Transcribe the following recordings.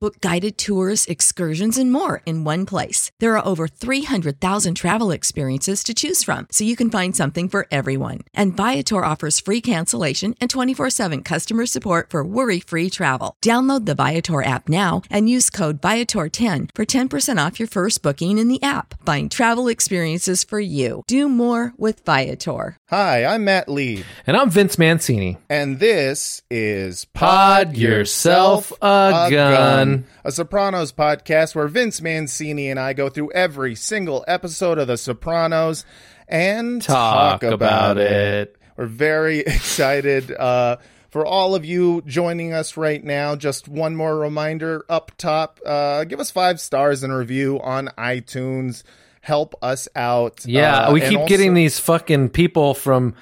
Book guided tours, excursions, and more in one place. There are over 300,000 travel experiences to choose from, so you can find something for everyone. And Viator offers free cancellation and 24 7 customer support for worry free travel. Download the Viator app now and use code Viator10 for 10% off your first booking in the app. Find travel experiences for you. Do more with Viator. Hi, I'm Matt Lieb, And I'm Vince Mancini. and this is Pod yourself a gun. A Sopranos podcast where Vince Mancini and I go through every single episode of The Sopranos and Talk about it. We're very excited uh, for all of you joining us right now. Just one more reminder up top: uh, give us five stars and review on iTunes. Help us out. Yeah, Uh, we keep also- getting these fucking people from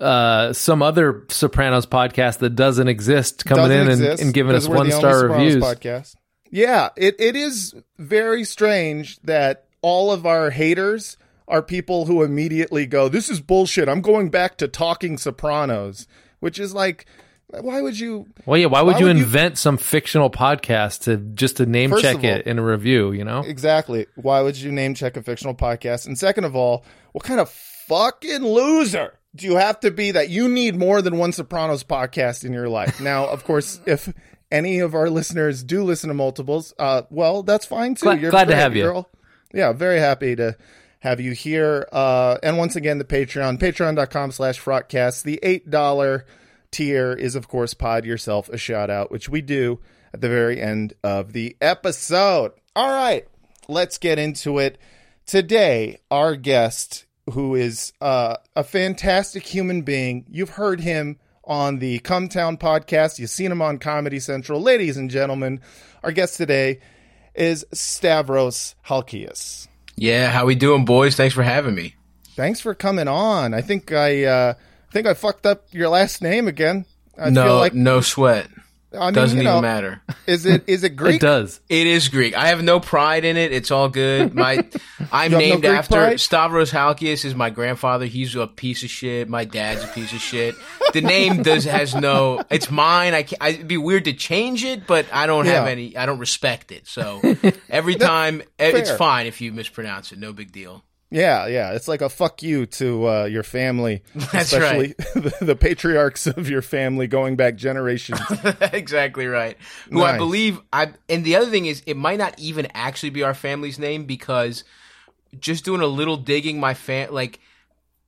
uh, some other Sopranos podcast that doesn't exist coming doesn't in and, exist and giving us one star Sopranos reviews. Podcast. Yeah, it, it is very strange that all of our haters are people who immediately go, "This is bullshit. I'm going back to talking Sopranos," which is like, why would you? Well, yeah, why would Why you would you- invent some fictional podcast to just to name check all- it in a review? You know, Exactly. Why would you name check a fictional podcast? And second of all, what kind of fucking loser do you have to be that you need more than one Sopranos podcast in your life? Now, of course, if any of our listeners do listen to multiples, uh, well, that's fine too. Glad- glad to have you. You're yeah, very happy to have you here. Uh, and once again, the Patreon, patreon.com slash frotcast. The $8 tier is, of course, pod yourself a shout out, which we do at the very end of the episode. All right, let's get into it. Today, our guest, who is uh, a fantastic human being, you've heard him on the Cum Town podcast, you've seen him on Comedy Central. Ladies and gentlemen, our guest today is Stavros Halkias. Yeah, how we doing, boys? Thanks for having me. Thanks for coming on. I think I uh, I think I fucked up your last name again. I no, feel like no sweat. I mean, Doesn't you even matter. Is it is it Greek? it does. It is Greek. I have no pride in it. It's all good. My, I'm You have no named after pride? Stavros Halkias. Is my grandfather. He's a piece of shit. My dad's a piece of shit. The name does has no. It's mine. I can't, I, it'd be weird to change it, but I don't have any. I don't respect it. So every time, eh, it's fine if you mispronounce it. No big deal. Yeah, yeah. It's like a fuck you to uh, your family, That's especially the, the patriarchs of your family going back generations. exactly right. Who I believe I and the other thing is it might not even actually be our family's name because just doing a little digging my fam like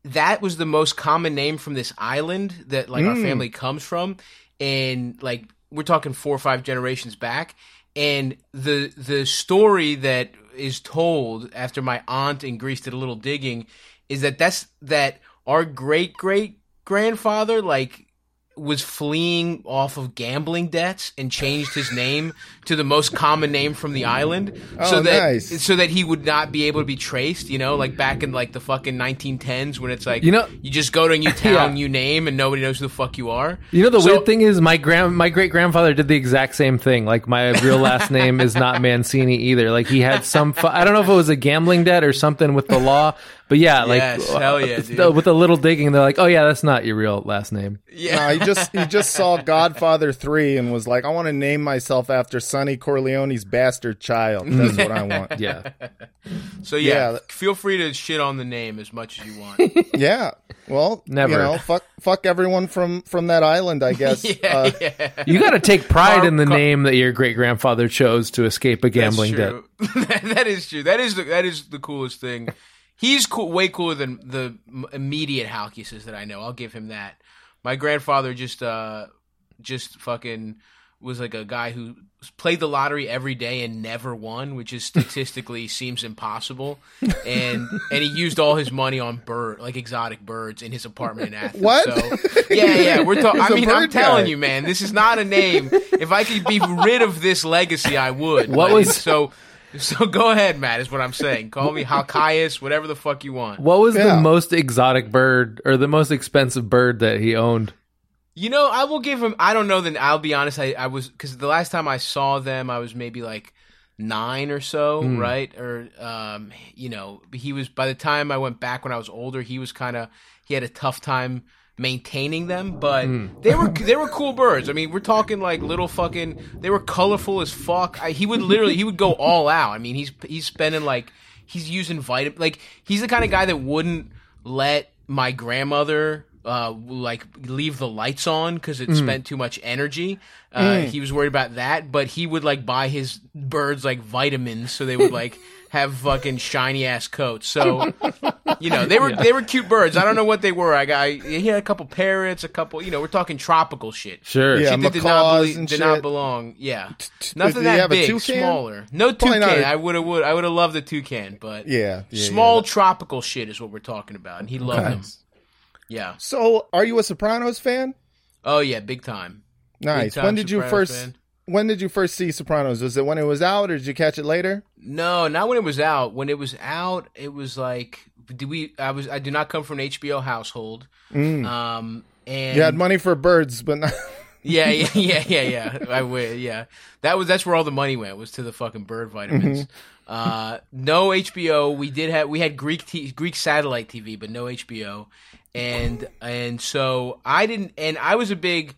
that was the most common name from this island that like our family comes from and like we're talking four or five generations back and the the story that is told after my aunt in Greece did a little digging is that that's that our great great grandfather like was fleeing off of gambling debts and changed his name to the most common name from the island so Oh, that nice. so that he would not be able to be traced you know like back in like the fucking 1910s when it's like You know- you just go to a new town Yeah. new name and nobody knows who the fuck you are You know the So- weird thing is my grand my great grandfather did the exact same thing. Like my real last name is not Mancini either. Like he had some fu- I don't know if it was a gambling debt or something with the law, but yeah, like Yes, hell yeah, uh, dude. with a little digging, they're like, oh yeah, that's not your real last name. yeah Nah, he just he just saw Godfather three and was like, I want to name myself after Sonny Corleone's bastard child. That's what I want. Yeah, so yeah, Yeah. feel free to shit on the name as much as you want Yeah. Well, Never. You know, fuck fuck everyone from from that island. I guess. yeah, Uh, yeah. you got to take pride Car- in the car- name that your great grandfather chose to escape a gambling debt. That's true. that is true. That is the, that is the coolest thing. He's cool, way cooler than the immediate Halkises that I know. I'll give him that. My grandfather just uh just fucking was like a guy who played the lottery every day and never won, which is statistically seems impossible. And and he used all his money on bird, like exotic birds, in his apartment in Athens. What? So yeah, yeah, we're talking. I mean, I'm bird telling guy. you, man, this is not a name. If I could be rid of this legacy, I would. What But was- so? So go ahead, Matt. Is what I'm saying. Call me Halkias, whatever the fuck you want. What was Yeah. the most exotic bird or the most expensive bird that he owned? You know, I will give him. I don't know. Then I'll be honest. I, I was because the last time I saw them, I was maybe like nine or so, Hmm. right? Or um, you know, he was. By the time I went back when I was older, he was kind of. He had a tough time maintaining them, but Hmm. they were they were cool birds. I mean, we're talking like little fucking. They were colorful as fuck. I, he would literally he would go all out. I mean, he's he's spending like he's using vitamin. Like he's the kind of guy that wouldn't let my grandmother uh like leave the lights on because it spent too much energy. Uh he was worried about that but he would like buy his birds like vitamins so they would like have fucking shiny ass coats. So you know they were they were cute birds. I don't know what they were. I got he had a couple parrots a couple you know we're talking tropical shit. Sure. Yeah, shit that did not, macaws did shit. not belong. Yeah. Did nothing that big smaller. No Probably toucan. not a- i would have would i would have loved the toucan but Yeah, yeah, small tropical shit is what we're talking about and he loved them yeah So, are you a Sopranos fan? Oh yeah, big time. Nice. time When did you first? fan. When did you first see Sopranos? Was it when it was out, or did you catch it later? No, not when it was out. When it was out, it was like do we? I was. I do not come from an HBO household. Um, and You had money for birds, but not. yeah, yeah, yeah, yeah, yeah. I would. Yeah, that was that's where all the money went was to the fucking bird vitamins. Uh, no HBO. We did have we had Greek t- Greek satellite TV, but no HBO. And and so I didn't. And I was a big.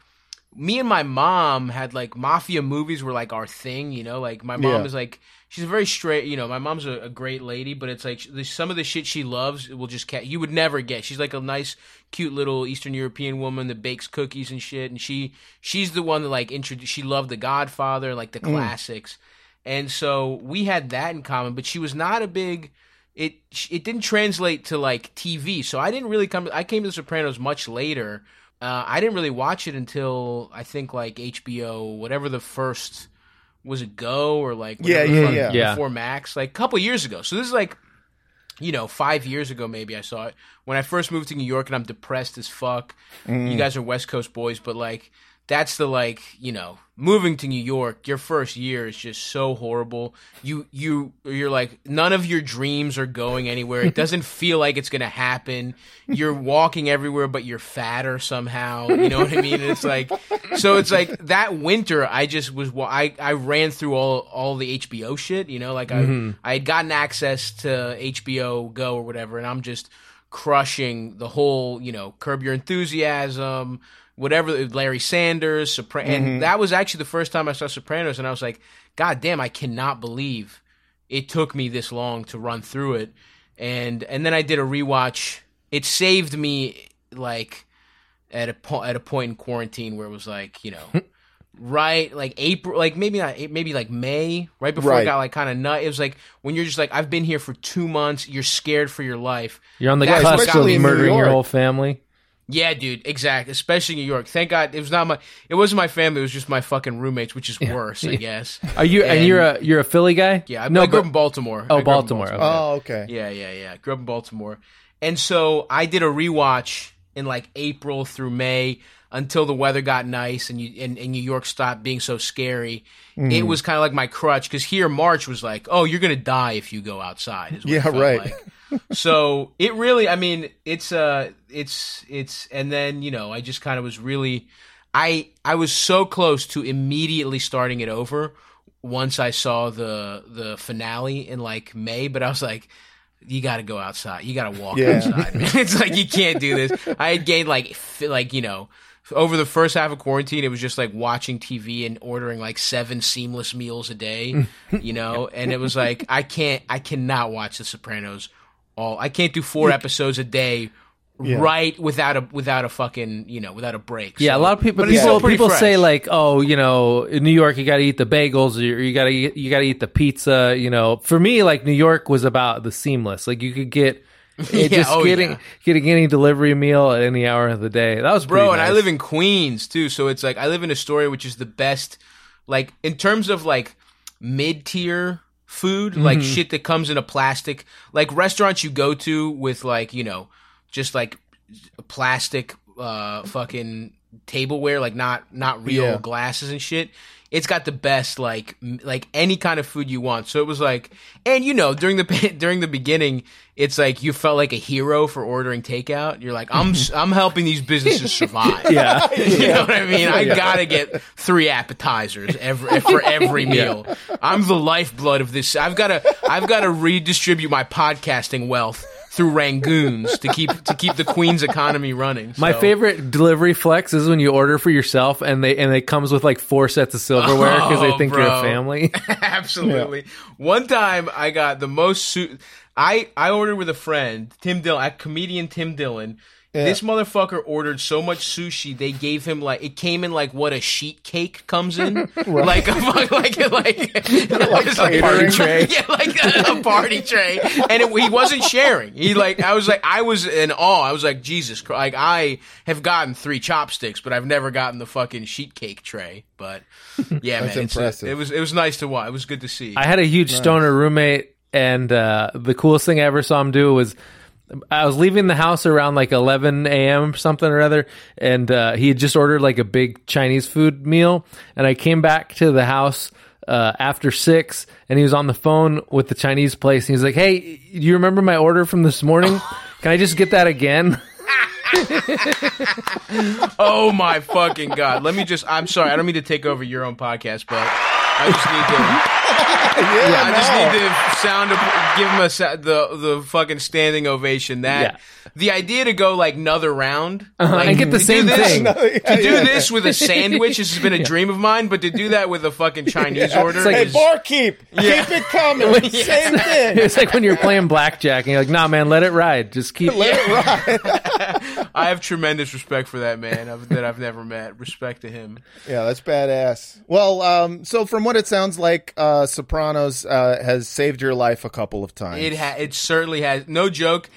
Me and my mom had like mafia movies were like our thing, you know. Like my mom Yeah. is like she's a very straight, you know. My mom's a, a great lady, but it's like there's some of the shit she loves will just ca- you would never get. She's like a nice, cute little Eastern European woman that bakes cookies and shit, and she she's the one that like introduced. She loved The Godfather, like the mm. classics, and so we had that in common. But she was not a big. It it didn't translate to like TV, so I didn't really come. I came to The Sopranos much later. Uh, I didn't really watch it until I think like HBO, whatever the first was it Go or like Yeah, yeah, from- yeah. Yeah. before Max, like a couple years ago. So this is like you know, five years ago maybe I saw it when I first moved to New York and I'm depressed as fuck. You guys are West Coast boys, but like that's the like you know moving to New York. Your first year is just so horrible. You you you're like none of your dreams are going anywhere. It doesn't feel like it's gonna happen. You're walking everywhere, but you're fatter somehow. You know what I mean? It's like so. It's like that winter. I just was wa- I I ran through all all the HBO shit. You know, like I mm-hmm. I had gotten access to HBO Go or whatever, and I'm just crushing the whole, you know, Curb Your Enthusiasm, whatever, Larry Sanders, Sopran- and mm-hmm. that was actually the first time I saw Sopranos, and I was like, God damn, I cannot believe it took me this long to run through it, and and then I did a rewatch. It saved me like at a po- at a point in quarantine where it was like, you know. Right, like April, like maybe not, maybe like May, right before Right. it got like kind of nut. It was like when you're just like, I've been here for two months. You're scared for your life. You're on the cusp of me in New murdering your whole family. Yeah, dude, exactly. Especially New York. Thank God it was not my. It wasn't my family. It was just my fucking roommates, which is worse, I guess. Are you and, And- you're a you're a Philly guy? Yeah, I, no, I grew but up in Baltimore. Oh, I grew up in Baltimore, okay. Oh, okay. Yeah, yeah, yeah. Grew up in Baltimore, and so I did a rewatch in like April through May until the weather got nice and you and, and New York stopped being so scary. Mm. It was kind of like my crutch because here March was like, oh, you're gonna die if you go outside. is what Yeah, right. like. So it really, I mean, it's uh, it's it's, and then you know, I just kind of was really, I I was so close to immediately starting it over once I saw the the finale in like May, but I was like, you got to go outside. You got to walk Yeah. outside. Man. It's like you can't do this. I had gained like like you know over the first half of quarantine, it was just like watching TV and ordering like seven seamless meals a day, you know. And it was like I can't, I cannot watch The Sopranos all. I can't do four episodes a day. Right without a without a fucking you know without a break. Yeah, a lot of people but people, still people say like, oh, you know, in New York you got to eat the bagels, or you got to you got to eat the pizza. You know, for me, like New York was about the seamless. Like you could get it Yeah, just oh, getting yeah. getting any delivery meal at any hour of the day. That was bro pretty and i live in queens too so it's like i live in astoria which is the best like in terms of like mid tier food, like Mm-hmm. shit that comes in a plastic, like restaurants you go to with like you know just like plastic uh fucking tableware, like not not real Yeah. glasses and shit. It's got the best like like any kind of food you want. So it was like, and you know during the during the beginning, it's like you felt like a hero for ordering takeout. You're like, I'm I'm helping these businesses survive. Yeah. you know what I mean. I gotta get three appetizers every for every meal. I'm the lifeblood of this. I've got to I've got to redistribute my podcasting wealth through Rangoons to keep to keep the Queen's economy running. My favorite delivery flex is when you order for yourself and they and it comes with like four sets of silverware because they Oh, think you're a family. Absolutely. One time I got the most suit. I I ordered with a friend, Tim Dillon, comedian Tim Dillon. This motherfucker ordered so much sushi they gave him like it came in like what a sheet cake comes in, like a fuck- like like it was like party tray. yeah, like a, a party tray, and it, he wasn't sharing. He like I was like I was in awe. I was like Jesus, Christ. like I have gotten three chopsticks, but I've never gotten the fucking sheet cake tray. But yeah, That's man, it's a- impressive. it was it was nice to watch. It was good to see. I had a huge stoner roommate, and uh, the coolest thing I ever saw him do was I was leaving the house around like 11 a.m. something or other, and uh, he had just ordered like a big Chinese food meal, and I came back to the house. Uh, after six, and he was on the phone with the Chinese place, and he's like, "Hey, do you remember my order from this morning? Can I just get that again?" oh my fucking god! Let me just. I'm sorry. I don't mean to take over your own podcast, but I just need to. yeah, I just need to sound give him a sa- the the fucking standing ovation. That Yeah. the idea to go like another round like, and get the same this- thing. To do this with a sandwich this has been a dream of mine, but to do that with a fucking Chinese order, like- Hey, is, barkeep, keep it coming. Same thing. it's like when you're playing blackjack, and you're like, "Nah, man, let it ride. Just keep." Let it ride. I have tremendous respect for that man I've, that I've never met. Respect to him. Yeah, that's badass. Well, um, so from what it sounds like, uh, Sopranos uh, has saved your life a couple of times. It ha- it certainly has. No joke.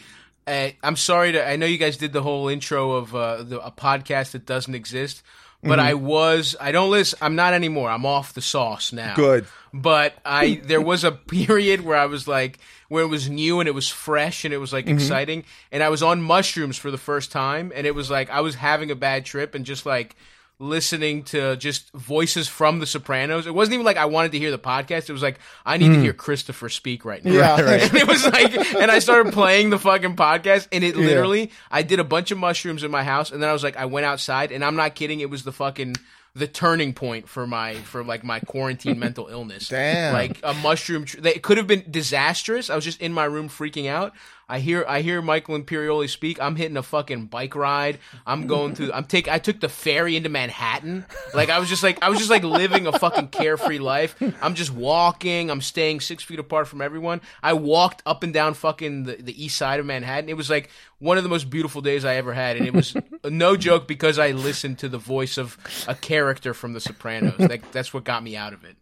Uh, I'm sorry to. I know you guys did the whole intro of uh, the, a podcast that doesn't exist, but Mm-hmm. I was. I don't listen. I'm not anymore. I'm off the sauce now. Good. But I there was a period where I was like where it was new and it was fresh and it was like Mm-hmm. exciting and I was on mushrooms for the first time and it was like I was having a bad trip and just like listening to just voices from the Sopranos. It wasn't even like I wanted to hear the podcast. It was like I need to hear Christopher speak right now. Mm. Yeah. Right. And it was like, and I started playing the fucking podcast, and it literally, I did a bunch of mushrooms in my house, and then I was like, I went outside, and I'm not kidding, it was the fucking the turning point for my for like my quarantine mental illness. Damn. like a mushroom. Tr- they it could have been disastrous. I was just in my room freaking out. I hear I hear Michael Imperioli speak. I'm hitting a fucking bike ride. I'm going to. I'm take. I took the ferry into Manhattan. Like I was just like I was just like living a fucking carefree life. I'm just walking. I'm staying six feet apart from everyone. I walked up and down fucking the, the east side of Manhattan. It was like one of the most beautiful days I ever had, and it was no joke because I listened to the voice of a character from The Sopranos. Like that's what got me out of it.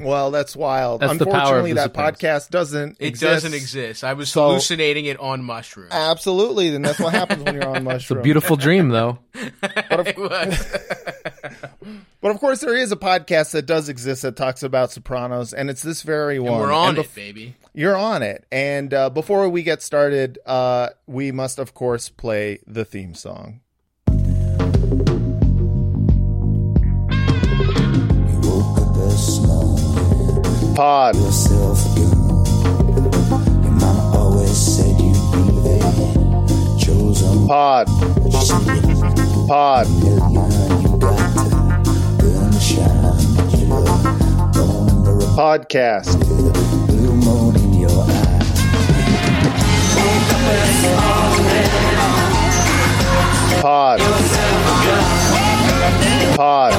Well, that's wild. That's the power of Unfortunately, The that Sopranos. podcast doesn't. It exist. doesn't exist. I was So- hallucinating it on mushrooms. Absolutely, then that's what happens when you're on mushrooms. It's a beautiful dream, though. It was. But of course, there is a podcast that does exist that talks about Sopranos, and it's this very one. We're on And it, baby. You're on it. And uh, before we get started, uh, we must, of course, play the theme song. Pod. yourself again. Your mama always said you'd be there. Podcast. blue moon in your. Pod. Pod.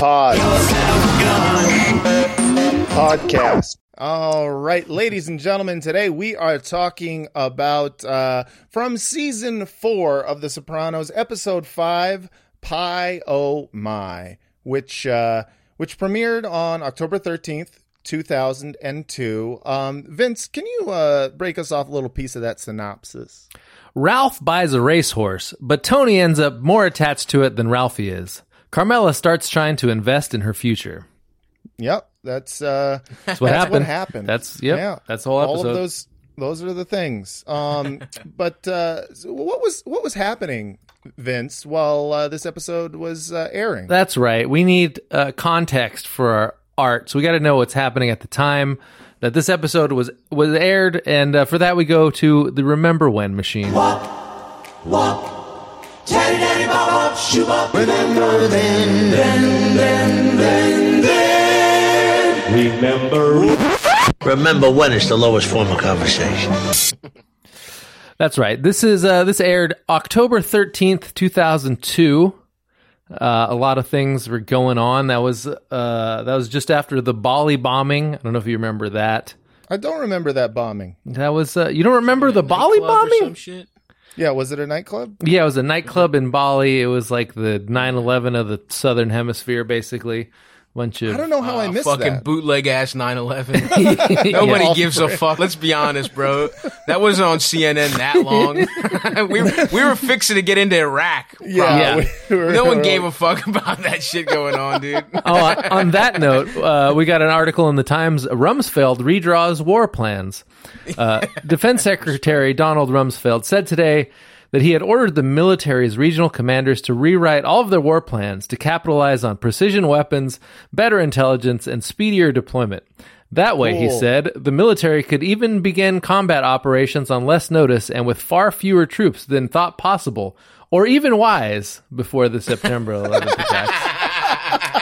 Pod. Podcast. All right, ladies and gentlemen, today we are talking about uh, from season four of The Sopranos, episode five, Pie Oh My, which uh, which premiered on October thirteenth, two thousand and two. Um, Vince, can you uh, break us off a little piece of that synopsis? Ralph buys a racehorse, but Tony ends up more attached to it than Ralphie is. Carmela starts trying to invest in her future. Yep, that's uh, That's what that's happened. what happened. That's yep. Yeah. That's the whole all of those. Those are the things. Um, but uh, what was what was happening, Vince, while uh, this episode was uh, airing? That's right. We need uh, context for our art, so we got to know what's happening at the time that this episode was was aired, and uh, for that we go to the Remember When machine. Remember when is the lowest form of conversation. That's right. This is uh, this aired October thirteenth, two thousand two. Uh, a lot of things were going on. That was uh, that was just after the Bali bombing. I don't know if you remember that. I don't remember that bombing. That was uh, you don't remember the Bali bombing? some shit. Yeah, was it a nightclub? Yeah, it was a nightclub in Bali. It was like the 9/11 of the southern hemisphere, basically. Bunch of I don't know how I Uh, missed fucking that. bootleg ass 9/11. Nobody Yeah. gives a fuck. Let's be honest, bro. That wasn't on CNN that long. we were, we were fixing to get into Iraq. yeah, Yeah. we were- No one gave a fuck about that shit going on, dude. oh, on- on that note, uh, we got an article in the Times. Rumsfeld redraws war plans. Uh, Defense Secretary Donald Rumsfeld said today that he had ordered the military's regional commanders to rewrite all of their war plans to capitalize on precision weapons, better intelligence, and speedier deployment. That way, he said, the military could even begin combat operations on less notice and with far fewer troops than thought possible or even wise before the September 11th attacks.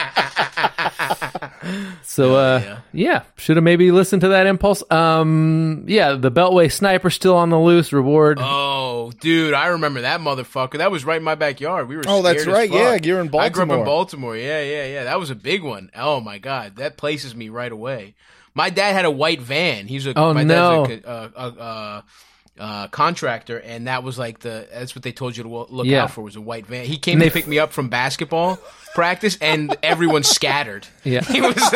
So uh yeah, should have maybe listened to that impulse. Um yeah, the Beltway sniper still on the loose reward. Oh, dude, I remember that motherfucker. That was right in my backyard. We were. Oh, that's scared as right. fuck. Yeah, you're in I grew up in Baltimore. Baltimore. Yeah, yeah, yeah. That was a big one. Oh my god, that places me right away. My dad had a white van. He's a Oh, my no. dad's a, uh, uh, uh, uh, contractor, and that was like the that's what they told you to look Yeah. out for was a white van. He came And to they- pick me up from basketball practice, and everyone scattered. Yeah. he was.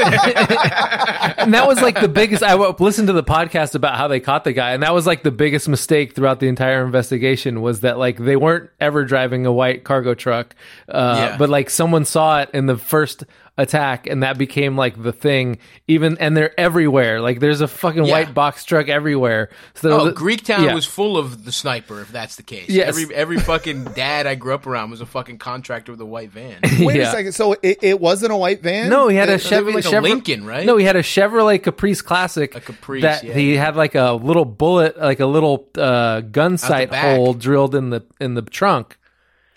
and that was like the biggest I listened to the podcast about how they caught the guy and that was like the biggest mistake throughout the entire investigation was that like they weren't ever driving a white cargo truck uh Yeah. but like someone saw it in the first attack and that became like the thing even and they're everywhere like there's a fucking Yeah. white box truck everywhere so Oh, the- Greektown yeah. was full of the sniper. If that's the case, Yes. every every fucking dad I grew up around was a fucking contractor with a white van. Wait Yeah. a second. So it, it wasn't a white van? No, he had a It- Chevy, like a Lincoln, right? No, he had a Chevrolet Caprice Classic. A Caprice, that yeah. he had like a little bullet, like a little uh, gun sight hole drilled in the in the trunk.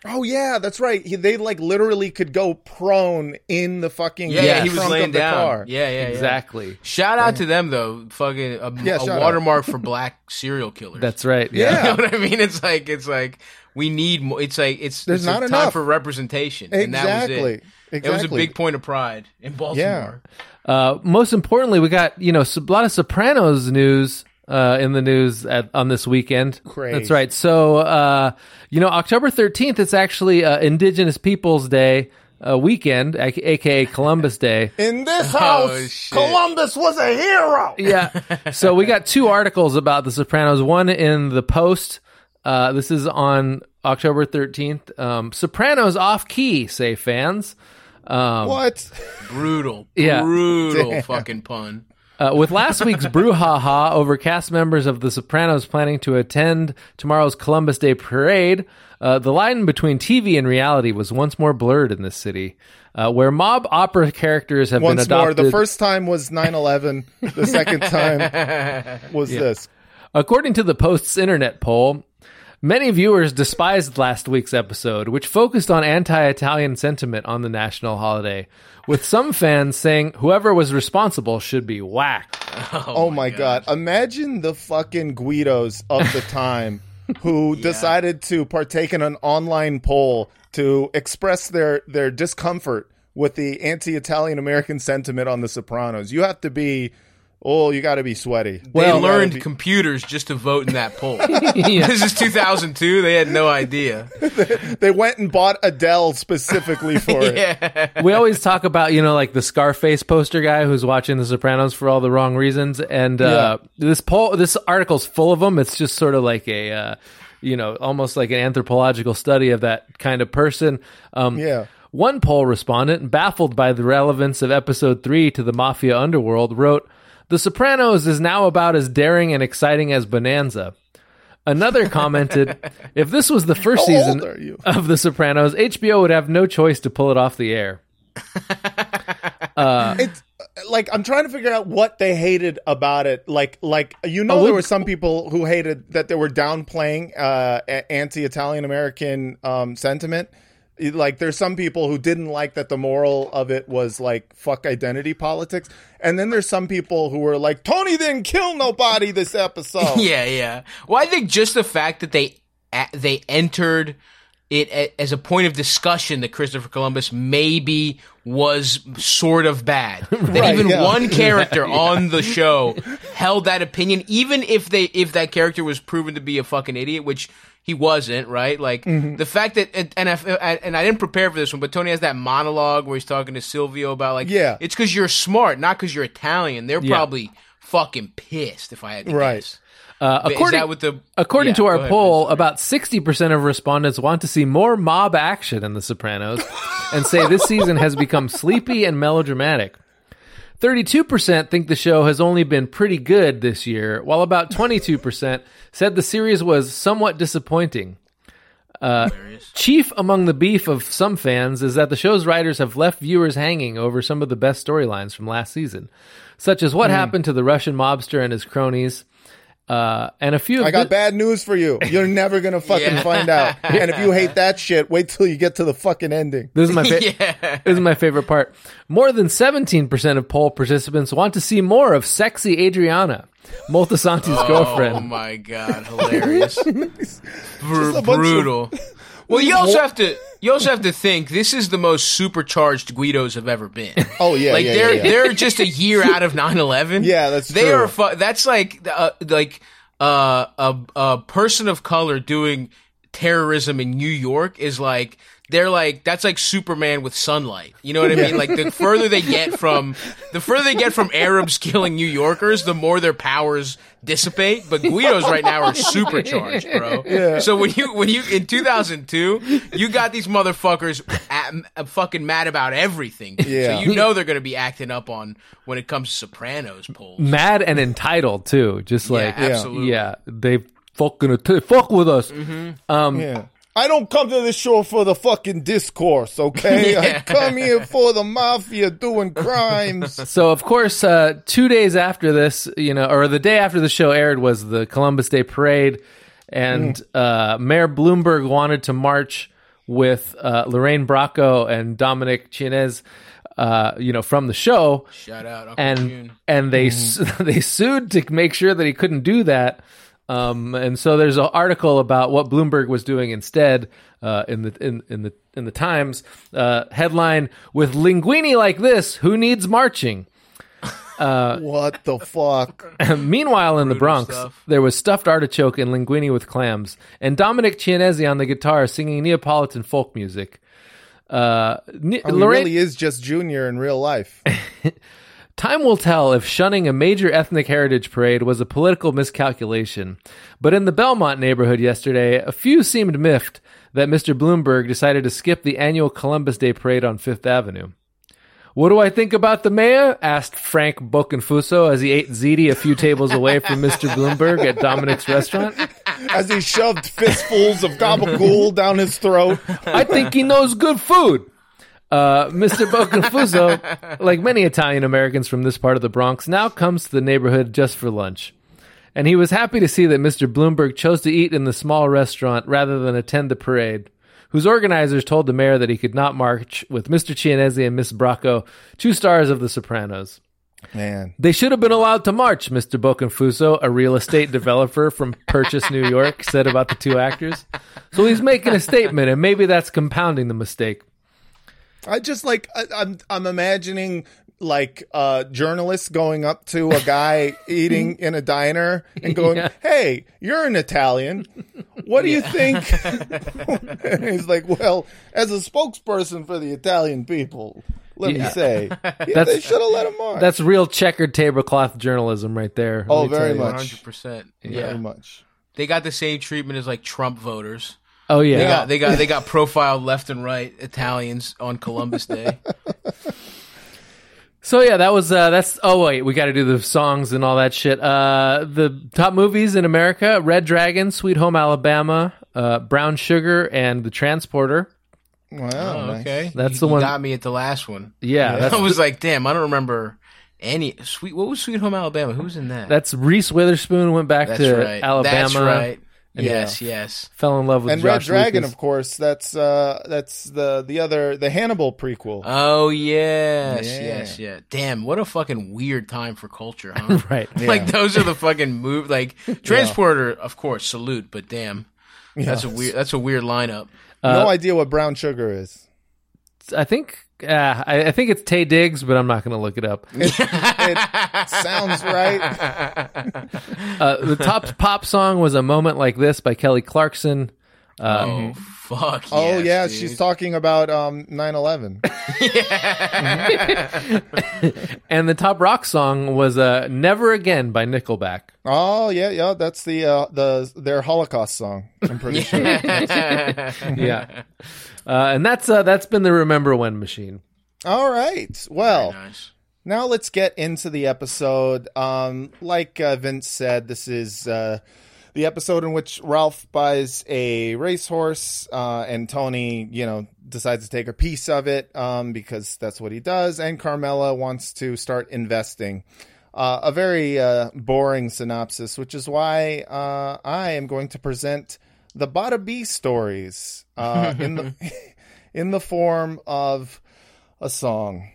Oh yeah, that's right. He, they like literally could go prone in the fucking Yeah, yeah, he was trunk laying the down. car. Yeah, yeah, yeah. Exactly. Shout out to them though, fucking a, Yeah, a watermark for black serial killers. That's right. Yeah. Yeah. you know what I mean. It's like it's like we need more. It's like it's There's it's not a time enough. for representation. And that was Exactly. it. It was a big point of pride in Baltimore. Uh, most importantly, we got you know a lot of Sopranos news uh, in the news at, on this weekend. Craze. That's right. So uh, you know, October thirteenth, it's actually uh, Indigenous Peoples Day uh, weekend, aka aka Columbus Day. In this Oh, house, shit. Columbus was a hero. yeah. So we got two articles about The Sopranos. One in the Post. Uh, this is on October 13th. Um, Sopranos off key, say fans. Um, What? Brutal, Yeah. brutal fucking pun. Uh, with last week's brouhaha over cast members of The Sopranos planning to attend tomorrow's Columbus Day parade, uh, the line between TV and reality was once more blurred in this city, uh, where mob opera characters have been Once more, the first time was 9/11. The second time was this. According to the Post's internet poll, many viewers despised last week's episode, which focused on anti Italian sentiment on the national holiday, with some fans saying whoever was responsible should be whacked. Oh, oh my god. Imagine the fucking Guidos of the time who decided to partake in an online poll to express their their discomfort with the anti-Italian American sentiment on the Sopranos. You have to be oh, you got to be sweaty. They You learned be- computers just to vote in that poll. This is 2002. They had no idea. they went and bought a Dell specifically for it. we always talk about, you know, like the Scarface poster guy who's watching The Sopranos for all the wrong reasons. And uh, this poll, this article's full of them. It's just sort of like a, uh, you know, almost like an anthropological study of that kind of person. Um, Yeah. One poll respondent, baffled by the relevance of episode 3 to the mafia underworld, wrote, The Sopranos is now about as daring and exciting as Bonanza. Another commented, If this was the first How season of The Sopranos, HBO would have no choice to pull it off the air. it's like I'm trying to figure out what they hated about it. Like, like you know, Oh, there were some people who hated that they were downplaying uh, anti-Italian American um, sentiment. Like, there's some people who didn't like that the moral of it was like fuck identity politics, and then there's some people who were like, Tony didn't kill nobody this episode. Yeah, yeah. Well, I think just the fact that they they entered it as a point of discussion that Christopher Columbus maybe was sort of bad. That Right, even yeah. one character on the show held that opinion, even if they if that character was proven to be a fucking idiot, which he wasn't, right? Like Mm-hmm. the fact that and and I, and I didn't prepare for this one, but Tony has that monologue where he's talking to Silvio about like, Yeah. it's because you're smart, not because you're Italian. They're Yeah. probably fucking pissed if I had to Right. guess. Uh, according, the- according Yeah, to our ahead, poll, about 60% of respondents want to see more mob action in The Sopranos and say this season has become sleepy and melodramatic. 32% think the show has only been pretty good this year, while about 22% said the series was somewhat disappointing. Uh, chief among the beef of some fans is that the show's writers have left viewers hanging over some of the best storylines from last season, such as what happened to the Russian mobster and his cronies, uh, and a few. Of I got the- bad news for you. You're never gonna fucking Yeah. find out. And if you hate that shit, wait till you get to the fucking ending. This is my fa- Yeah. this is my favorite part. More than 17% of poll participants want to see more of sexy Adriana, Moltisanti's Oh girlfriend. Oh my god, hilarious. Br- a bunch of- brutal. Well, you also have to you also have to think this is the most supercharged Guidos have ever been. Oh yeah, like yeah, they're yeah, yeah. they're just a year out of 9/11. Yeah, that's they true. are. Fu- that's like uh, like uh, a a person of color doing terrorism in New York is like they're like that's like Superman with sunlight. You know what I mean? Like the further they get from the further they get from Arabs killing New Yorkers, the more their powers dissipate. But Guidos right now are supercharged, bro. So when you when you in 2002, you got these motherfuckers at, fucking mad about everything. Yeah. So you know they're going to be acting up on when it comes to Sopranos polls. Mad and entitled too, just like Yeah, absolutely. yeah, they fucking att- fuck with us. Um, Yeah. I don't come to this show for the fucking discourse, okay? I come here for the mafia doing crimes. So of course, uh, two days after this, you know, or the day after the show aired was the Columbus Day Parade, and uh, Mayor Bloomberg wanted to march with uh, Lorraine Bracco and Dominic Chianese, uh, you know, from the show, Shout out Uncle and June. and they su- they sued to make sure that he couldn't do that. Um, and so there's an article about what Bloomberg was doing instead uh, in the in, in the in the Times uh, headline with linguini like this. Who needs marching? what the fuck? Meanwhile, in the Bronx, stuff. there was stuffed artichoke and linguini with clams, and Dominic Chianese on the guitar singing Neapolitan folk music. Uh, Ne- Oh, he Lorraine, really is just Junior in real life. Time will tell if shunning a major ethnic heritage parade was a political miscalculation. But in the Belmont neighborhood yesterday, a few seemed miffed that Mr. Bloomberg decided to skip the annual Columbus Day parade on Fifth Avenue. What do I think about the mayor? asked Frank Boconfuso as he ate ziti a few tables away from Mr. Bloomberg at Dominic's restaurant. As he shoved fistfuls of gabagool down his throat. I think he knows good food. Uh, Mr. Boconfuso, like many Italian Americans from this part of the Bronx, now comes to the neighborhood just for lunch. And he was happy to see that Mr. Bloomberg chose to eat in the small restaurant rather than attend the parade, whose organizers told the mayor that he could not march with Mr. Chianese and Miss Bracco, two stars of The Sopranos. Man. They should have been allowed to march, Mr. Boconfuso, a real estate developer from Purchase, New York, said about the two actors. So he's making a statement, and maybe that's compounding the mistake. I just like I, I'm I'm imagining like uh journalists going up to a guy eating in a diner and going, Yeah. "Hey, you're an Italian. What do you think?" and he's like, "Well, as a spokesperson for the Italian people, let Yeah. me say, yeah, That's- they should have let him march." That's real checkered tablecloth journalism right there. Oh, very much. 100%. very much. They got the same treatment as like Trump voters. Oh yeah. They got they got they got profiled left and right Italians on Columbus Day. So yeah, that was uh that's oh wait, we got to do the songs and all that shit. Uh the top movies in America, Red Dragon, Sweet Home Alabama, uh Brown Sugar and The Transporter. Wow, Oh, nice. okay, That's You- the you one- Got me at the last one. Yeah, that's I was like, damn, I don't remember any sweet. What was Sweet Home Alabama? Who's in that? that's Reese Witherspoon went back That's to right. Alabama. That's right. And- Yes, yes. Fell in love with And Red Dragon, Lucas. of course. That's uh, that's the the other the Hannibal prequel. Oh yes, Yeah. yes, yeah. Damn, what a fucking weird time for culture, huh? Right. Like those are the fucking move. Like Transporter, of course, salute, but damn, that's a weird. That's a weird lineup. no idea what brown sugar is. I think uh, I, I think it's Taye Diggs, but I'm not going to look it up. It sounds right. Uh, the top pop song was "A Moment Like This" by Kelly Clarkson. Oh fuck. Oh yeah, dude. she's talking about um 9/11. And the top rock song was uh, "Never Again" by Nickelback. oh yeah, yeah, that's the uh, the their Holocaust song. I'm pretty sure. yeah, uh, and that's uh, that's been the Remember When machine. All right. Well, nice. now let's get into the episode. Um, like uh, Vince said, this is uh, the episode in which Ralph buys a racehorse, uh, and Tony, you know, decides to take a piece of it um, because that's what he does, and Carmela wants to start investing. Uh, a very uh, boring synopsis, which is why uh, I am going to present the Bada B stories uh, in the in the form of a song.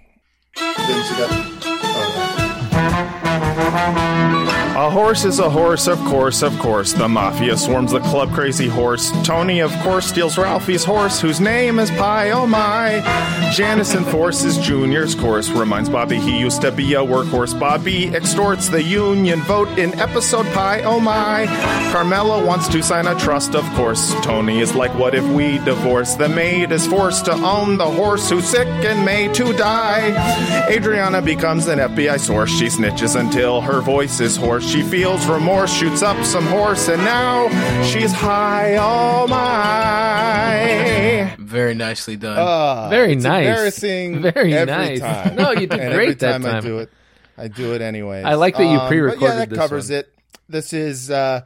A horse is a horse, of course, of course. The mafia swarms the club crazy horse. Tony, of course, steals Ralphie's horse, whose name is Pie Oh My. Janice enforces Junior's course, reminds Bobby he used to be a workhorse. Bobby extorts the union vote in episode Pie Oh My. Carmela wants to sign a trust, of course. Tony is like, what if we divorce? The maid is forced to own the horse who's sick and made to die. Adriana becomes an FBI source. She snitches until her voice is hoarse. She feels remorse, shoots up some horse, and now she's high. Oh my! Very nicely done. Ah, Very it's nice. Embarrassing. Very every nice. Time. No, you did and great every that time, I do it. I do it anyway. I like that you Um, but pre-recorded Yeah, that this covers one. it. This is uh,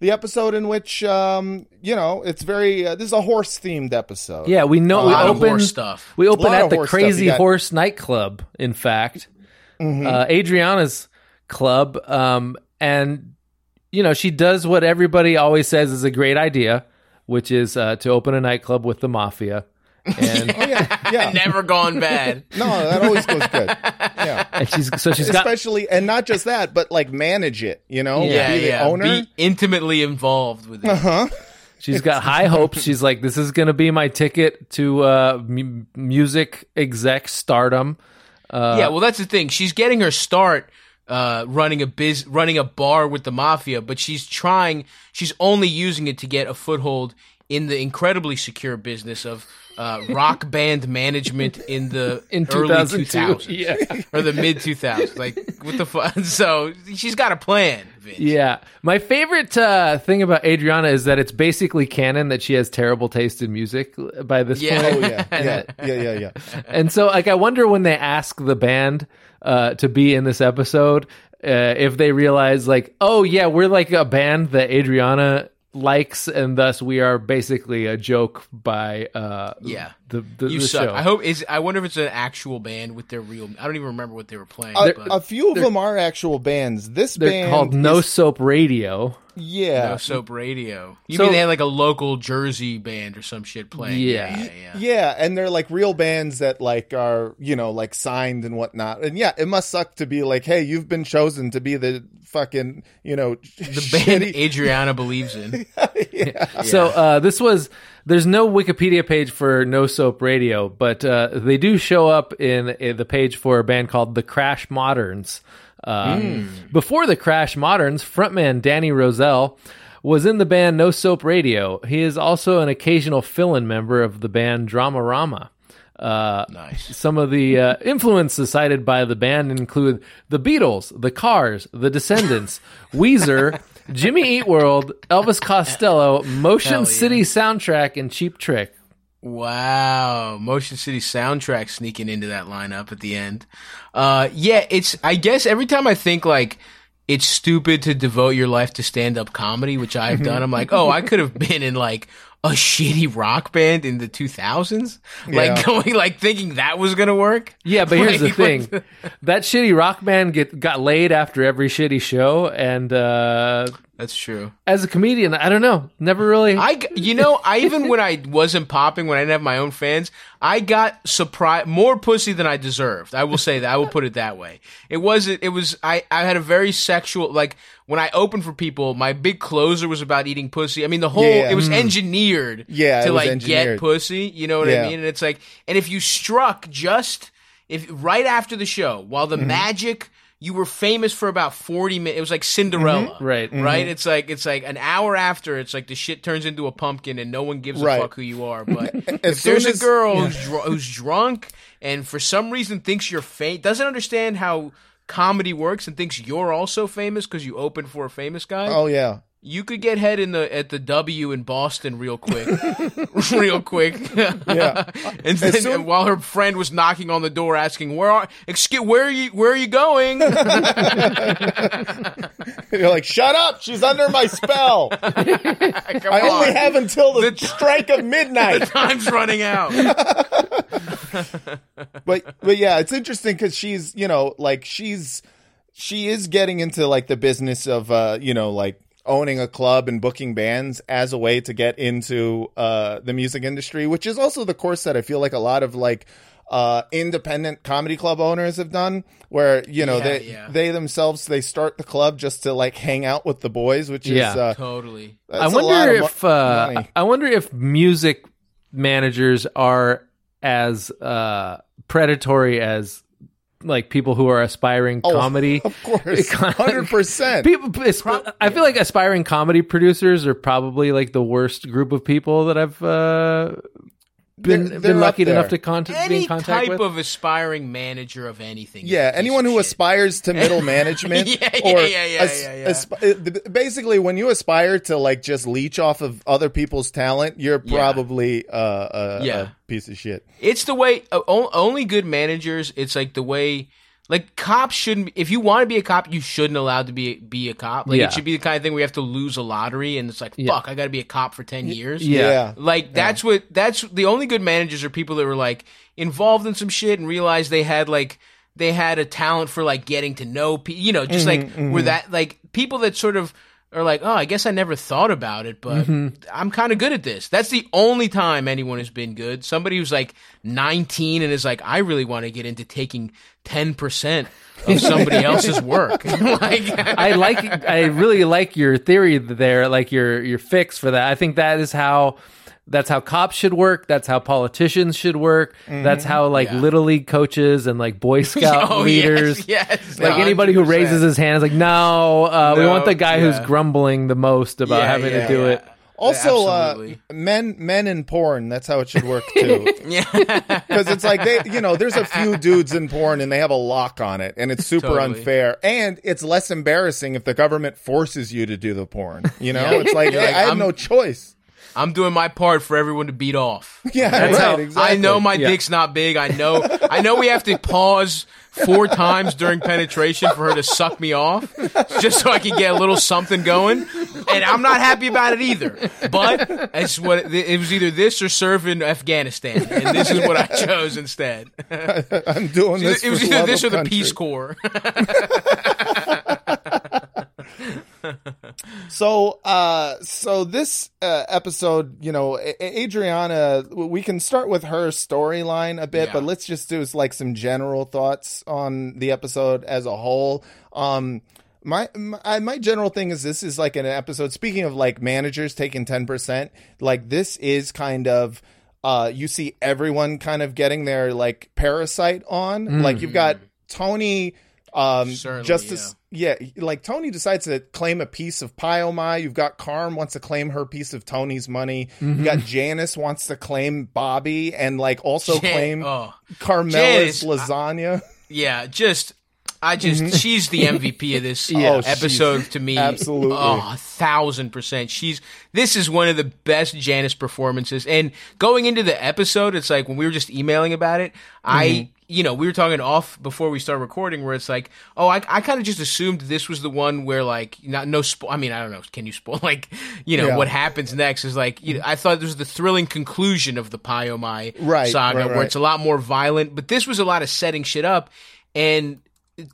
the episode in which um, you know it's very. Uh, this is a horse themed episode. Yeah, we know a we lot of open horse stuff. We open at the horse. Crazy got- Horse nightclub. In fact, uh, Adriana's club, um, and you know she does what everybody always says is a great idea, which is uh, to open a nightclub with the mafia. And, Oh, yeah, yeah. Never gone bad. No, that always goes good. Yeah. and she's so she's got Especially, and not just that, but like manage it. You know, yeah, be the yeah. owner. Be intimately involved with it. Uh huh. she's got high hopes. She's like, this is going to be my ticket to uh, mu- music exec stardom. yeah, well, that's the thing. She's getting her start uh, running a biz, running a bar with the mafia, but she's trying. She's only using it to get a foothold in the incredibly secure business of uh, rock band management in the In early 2002, 2000s yeah. or the mid 2000s. Like, what the fuck? So she's got a plan. Vince. Yeah. My favorite uh, thing about Adriana is that it's basically canon that she has terrible taste in music by this Yeah. Oh point. yeah, yeah, yeah, yeah, yeah. And so, like, I wonder when they ask the band uh, to be in this episode, uh, if they realize, like, oh, yeah, we're like a band that Adriana likes, and thus we are basically a joke by uh, Yeah. the, the, You the suck. show. I hope is. I wonder if it's an actual band with their real. I don't even remember what they were playing. A, but a few of them are actual bands. This They're band called No is- Soap Radio. Yeah, No Soap Radio. You So- mean they had like a local Jersey band or some shit playing? Yeah. yeah, yeah. Yeah, and they're like real bands that like are you know like signed and whatnot. And yeah, it must suck to be like, hey, you've been chosen to be the fucking you know The band Adriana believes in. So uh, this was there's no Wikipedia page for No Soap Radio, but uh, they do show up in, in the page for a band called the Crash Moderns. Uh, Before the Crash Moderns, frontman Danny Roselle was in the band No Soap Radio. He is also an occasional fill-in member of the band Dramarama. Uh, Nice. Some of the uh, influences cited by the band include the Beatles, the Cars, the Descendents, Weezer, Jimmy Eat World, Elvis Costello, Motion yeah. City soundtrack, and Cheap Trick. Wow, Motion City soundtrack sneaking into that lineup at the end. Uh, yeah, it's. I guess every time I think like it's stupid to devote your life to stand up comedy, which I've done, I'm like, oh, I could have been in like a shitty rock band in the 2000s, Yeah. like going like thinking that was gonna work. Yeah, but here's the thing: what that shitty rock band get got laid after every shitty show, and uh, That's true. as a comedian, I don't know, never really. i you know, I even when I wasn't popping, when I didn't have my own fans, I got surprised more pussy than I deserved. I will say that. I will put it that way. It wasn't. It was. I. I had a very sexual. Like when I opened for people, my big closer was about eating pussy. I mean, the whole. Yeah. It was engineered. Yeah, To like engineered. get pussy. You know what Yeah. I mean? And it's like, and if you struck just if right after the show, while Mm-hmm. the magic. You were famous for about forty minutes. It was like Cinderella, Mm-hmm. Right. Right. It's like it's like an hour after. It's like the shit turns into a pumpkin, and no one gives Right. a fuck who you are. But if there's a as- girl who's, dr- who's drunk and for some reason thinks you're famous, doesn't understand how comedy works, and thinks you're also famous because you opened for a famous guy, Oh yeah. You could get head in the at the W in Boston real quick, real quick. Yeah. and then soon- while her friend was knocking on the door asking where are excuse where are you where are you going? You're like, shut up! She's under my spell. I only have until the, strike of midnight. time's running out. but but yeah, it's interesting because she's you know like she's she is getting into like the business of uh you know like owning a club and booking bands as a way to get into uh the music industry, which is also the course that I feel like a lot of like uh independent comedy club owners have done where you know Yeah, they yeah. they themselves they start the club just to like hang out with the boys which is uh totally. I that's a lot wonder of mo- if uh. I wonder if music managers are as uh, predatory as like people who are aspiring Oh, comedy. of course hundred percent People, I feel like aspiring comedy producers are probably like the worst group of people that I've uh, been They're- they're been lucky there. enough to contact be Any in contact type with. of aspiring manager of anything. Yeah, anyone who shit. aspires to middle management Yeah, yeah, or yeah, yeah, as- yeah, yeah. asp- basically when you aspire to like just leech off of other people's talent, you're Yeah. probably uh, a, Yeah. a piece of shit. It's the way uh, only good managers. It's like the way like cops shouldn't. If you want to be a cop, you shouldn't allowed to be be a cop. Like Yeah. it should be the kind of thing where you have to lose a lottery, and it's like Yeah. fuck, I got to be a cop for ten years. Yeah. Yeah. Like that's what that's the only good managers are people that were like involved in some shit and realized they had like they had a talent for like getting to know people, you know, just like mm-hmm, were mm-hmm. that like people that sort of are like, oh, I guess I never thought about it, but mm-hmm. I'm kind of good at this. That's the only time anyone has been good. Somebody who's like 19 and is like, I really want to get into taking 10% of somebody else's work. like, I like I really like your theory there, like your your fix for that. I think that is how that's how cops should work. That's how politicians should work. That's how like Yeah. little league coaches and like Boy Scout oh, leaders. yes, yes, Like anybody who 100%. raises his hand is like, no, uh, we want the guy who's grumbling the most about Yeah, having yeah, to do yeah. it. Also, uh, men men in porn. That's how it should work too. Yeah. Because it's like they, you know, there's a few dudes in porn and they have a lock on it, and it's super Totally. unfair, and it's less embarrassing if the government forces you to do the porn. You know, it's like, like, I have I'm- no choice. I'm doing my part for everyone to beat off. Yeah, That's right, how exactly. I know my Yeah. dick's not big. I know I know we have to pause four times during penetration for her to suck me off, just so I can get a little something going. And I'm not happy about it either. But it's what it was either this or serving Afghanistan, and this is what I chose instead. It I'm doing this. It was for either love this or of the country. Peace Corps. So, uh, so this uh, episode, you know, Adriana, we can start with her storyline a bit, Yeah. but let's just do like some general thoughts on the episode as a whole. Um, my my, my general thing is this is like an episode. Speaking of like managers taking ten percent, like this is kind of. Uh, you see everyone kind of getting their like parasite on. Like you've got Tony, um, Certainly, Justice yeah, like Tony decides to claim a piece of Pie My. You've got Carm wants to claim her piece of Tony's money. You got Janice wants to claim Bobby and like also Jan- claim oh. Carmela's Janice, lasagna. Yeah, just I just she's the MVP of this Mm-hmm. Oh, episode to me. absolutely. oh, a thousand percent. She's this is one of the best Janice performances. And going into the episode, it's like when we were just emailing about it, I Mm-hmm. You know we were talking off before we start recording, where it's like, oh, I, I kind of just assumed this was the one where like not no spo- I mean I don't know, can you spoil like you know Yeah. what happens next is like you know, I thought this was the thrilling conclusion of the Pie-O-My Right, saga, right, where it's a lot more violent, but this was a lot of setting shit up. And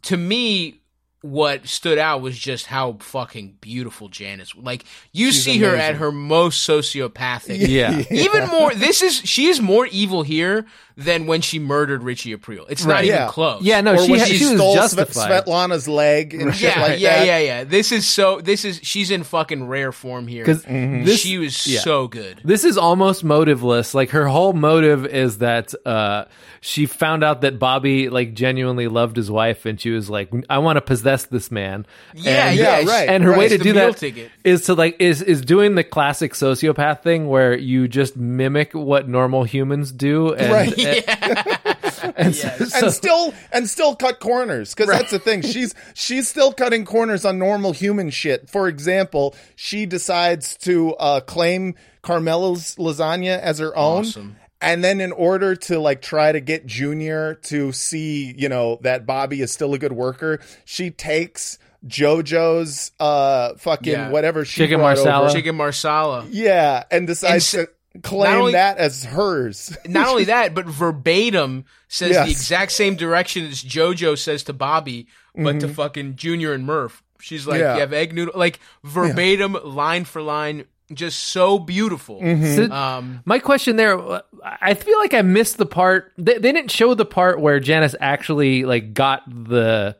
to me, what stood out was just how fucking beautiful Janice. Like you She's see her amazing. at her most sociopathic. Yeah. Even more. This is she is more evil here than when she murdered Richie Aprile. It's not Right. even Yeah. close. Yeah, no, or she, she, she was stole Sve- justified. Svetlana's leg and shit Yeah, like yeah, that. yeah, yeah. This is so. This is she's in fucking rare form here. 'Cause this- she was yeah. so good. This is almost motiveless. Like her whole motive is that uh, she found out that Bobby like genuinely loved his wife, and she was like, "I want to possess this man." Yeah, and, yeah, Yeah, right. And her way to do meal that is ticket. to like is is doing the classic sociopath thing where you just mimic what normal humans do, and, Right. and, and so- so- and still and still cut corners because that's the thing she's she's still cutting corners on normal human shit for example she decides to uh claim carmela's lasagna as her own Awesome. And then in order to like try to get junior to see you know that bobby is still a good worker she takes jojo's uh fucking Yeah. whatever she Chicken marsala. over. Chicken marsala. yeah and decides And s- to claim only- that as hers not only that, but verbatim says Yes. the exact same direction as JoJo says to Bobby, but to fucking Junior and Murph. She's like, Mm-hmm. Yeah. you have egg noodle, like verbatim, line for line, just so beautiful. Mm-hmm. So- Um, My question there, I feel like I missed the part. They, they didn't show the part where Janice actually like got the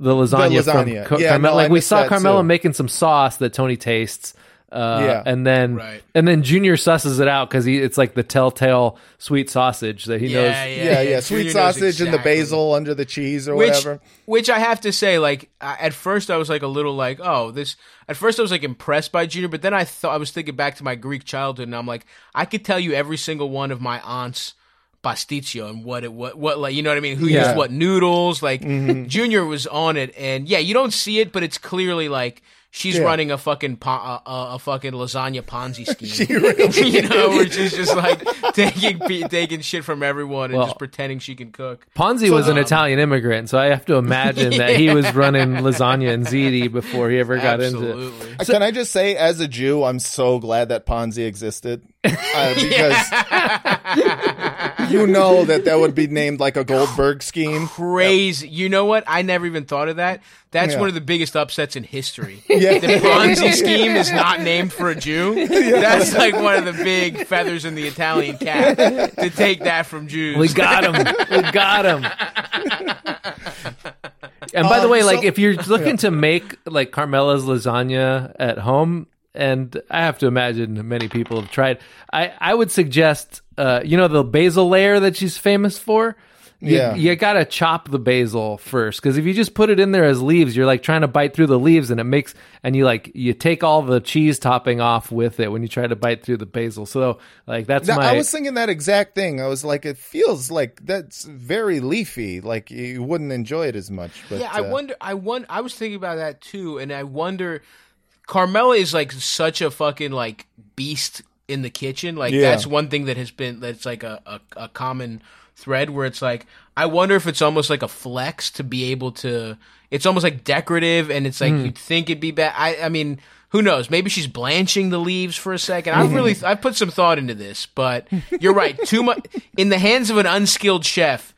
the lasagna, lasagna. from Car- Yeah, Carmela. no, I like we saw that Carmela making some sauce that Tony tastes. Uh, Yeah. and then Right. and then Junior susses it out because he it's like the telltale sweet sausage that he yeah, knows. yeah, yeah, yeah, sweet Junior knows sausage and the basil under the cheese or which, whatever. Which I have to say, like at first I was like a little like, oh, this. At first I was like impressed by Junior, but then I thought I was thinking back to my Greek childhood, and I'm like, I could tell you every single one of my aunts pasticcio and what it what what like you know what I mean? Who Yeah. used what noodles? Like Mm-hmm. Junior was on it, and yeah, you don't see it, but it's clearly like. She's Yeah. running a fucking po- uh, uh, a fucking lasagna Ponzi scheme, you know, where she's just like taking pe- taking shit from everyone and Well- just pretending she can cook. Ponzi was an Italian immigrant, so I have to imagine that he was running lasagna and ziti before he ever got into it. Absolutely. Uh, Can I just say, as a Jew, I'm so glad that Ponzi existed uh, because you know that that would be named like a Goldberg scheme. crazy. You know what? I never even thought of that. That's Yeah. one of the biggest upsets in history. Yeah. The Ponzi scheme is not named for a Jew. That's like one of the big feathers in the Italian cap to take that from Jews. We got him. We got him. And by the Um, way, like so- if you're looking to make like Carmela's lasagna at home, and I have to imagine many people have tried, I I would suggest, uh, you know, the basil layer that she's famous for. You, Yeah. you gotta chop the basil first because if you just put it in there as leaves, you're like trying to bite through the leaves, and it makes and you like you take all the cheese topping off with it when you try to bite through the basil. So like that's That- my I was thinking that exact thing. I was like, it feels like that's very leafy. Like you wouldn't enjoy it as much. But, yeah, I uh, wonder. I won. I was thinking about that too, and I wonder. Carmela is like such a fucking like beast in the kitchen. Like Yeah. that's one thing that has been that's like a, a a common thread where it's like I wonder if it's almost like a flex to be able to. It's almost like decorative, and it's like Hmm. you'd think it'd be bad. I I mean. Who knows? Maybe she's blanching the leaves for a second. I really, I put some thought into this, but you're right. Too much in the hands of an unskilled chef.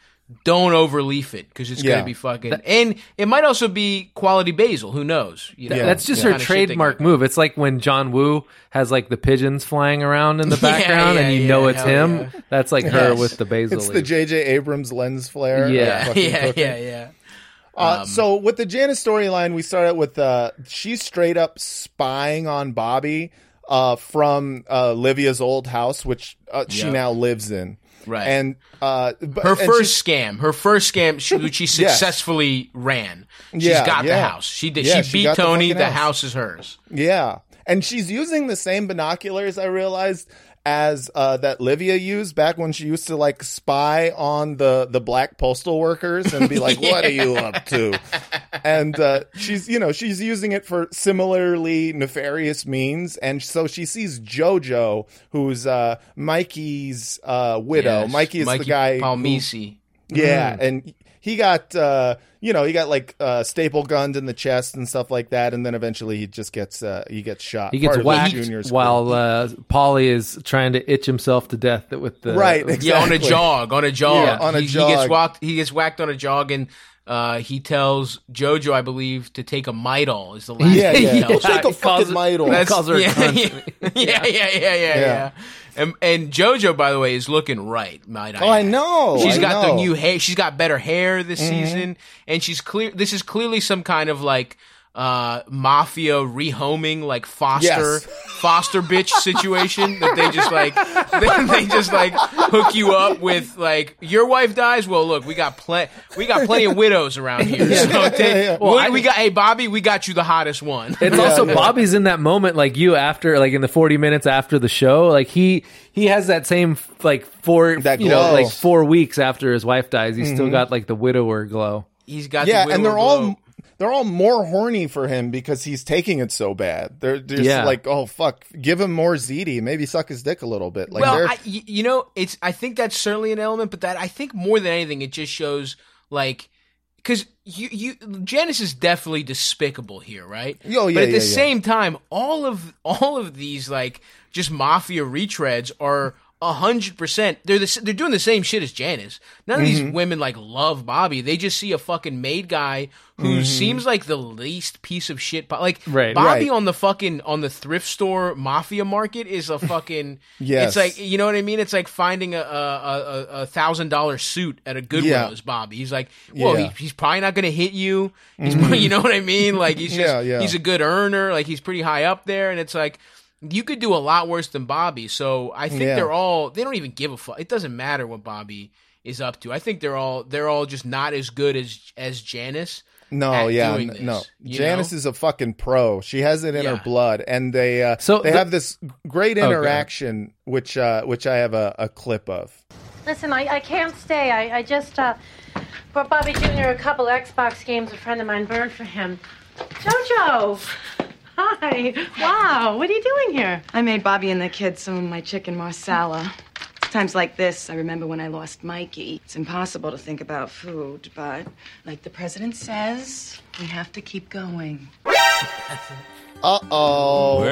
Don't overleaf it because it's Yeah. gonna be fucking. and it might also be quality basil. Who knows? You know, Yeah. That's just the her kinda shit they trademark move. It's like when John Woo has like the pigeons flying around in the Yeah, background, and you yeah, know it's him. yeah. That's like her with the basil. It's the. J.J. Abrams lens flare. of Yeah. Yeah, yeah, yeah. Uh, so with the Janice storyline, we start out with uh, she's straight up spying on Bobby uh, from uh, Livia's old house, which uh, she Yep. now lives in. Right. And uh, but- Her and first scam, her first scam, she, which she Yes. successfully ran. She's Yeah, got the house. She did. Yeah, she beat the Tony. fucking The house. house is hers. yeah. and she's using the same binoculars. I realized as uh, that Livia used back when she used to like spy on the the black postal workers and be like, "What are you up to?" And uh, she's you know she's using it for similarly nefarious means, and so she sees JoJo, who's uh, Mikey's uh, widow. Yes, Mikey is Mikey the guy. who- Palmice. yeah, and he got uh you know, he got like uh staple gunned in the chest and stuff like that and then eventually he just gets uh he gets shot. He gets Part whacked junior's while crew. uh, Paulie is trying to itch himself to death with the Right, Yeah, on a jog, on a jog. Yeah, on a he, He jog. gets whacked. He gets whacked on a jog, and uh, he tells JoJo, I believe, to take a Midol. Is the last Yeah, thing he yeah. tells her. Take a fucking it- calls her a yeah, yeah, yeah, yeah, yeah, yeah, yeah. And, and JoJo, by the way, is looking right. Might I Oh, I know. She's I got the new hair. She's got better hair this Mm-hmm. season, and she's clear. This is clearly some kind of like uh mafia rehoming like foster Yes. foster bitch situation that they just like they, they just like hook you up with like your wife dies well look we got plenty we got plenty of widows around here so take, yeah. we, we got hey bobby we got you the hottest one It's also Bobby's in that moment, like you after, like in the forty minutes after the show, like he he has that same like four, That you know, like four weeks after his wife dies, he's still got like the widower glow. he's got Yeah, the and they're widower all glow. They're all more horny for him because he's taking it so bad. They're just Yeah. like, "Oh fuck, give him more ziti, maybe suck his dick a little bit." Like well, they're I, y- you know, it's. I think that's certainly an element, but that I think more than anything, it just shows like because you you Janice is definitely despicable here, right? Oh, yeah, But at the yeah, yeah. same time, all of all of these like just mafia retreads are. A hundred percent. They're the, they're doing the same shit as Janice. None of Mm-hmm. these women like love Bobby. They just see a fucking maid guy who seems like the least piece of shit. po- Like Right. Bobby Mm-hmm. Right. on the fucking on the thrift store mafia market is a fucking. Yes. It's like you know what I mean. It's like finding a a, a, thousand dollar suit at a Goodwill's. Yeah. Bobby. He's like, well, Yeah. he, he's probably not going to hit you. He's, probably- you know what I mean. Like he's just Yeah, yeah. he's a good earner. Like he's pretty high up there, and it's like. You could do a lot worse than Bobby, so I think Yeah. they're all they don't even give a fuck. It doesn't matter what Bobby is up to. I think they're all they're all just not as good as as Janice. no, at yeah, doing n- this, no. Janice know? is a fucking pro. She has it in Yeah. her blood, and they uh, So they the- have this great Okay. interaction, which uh, which I have a, a clip of. Listen, I, I can't stay. I, I just uh, brought Bobby Jr. a couple Xbox games a friend of mine burned for him. Jojo! Hi. Wow, what are you doing here? I made Bobby and the kids some of my chicken marsala. Times like this, I remember when I lost Mikey. It's impossible to think about food, but like the president says, we have to keep going. Uh oh.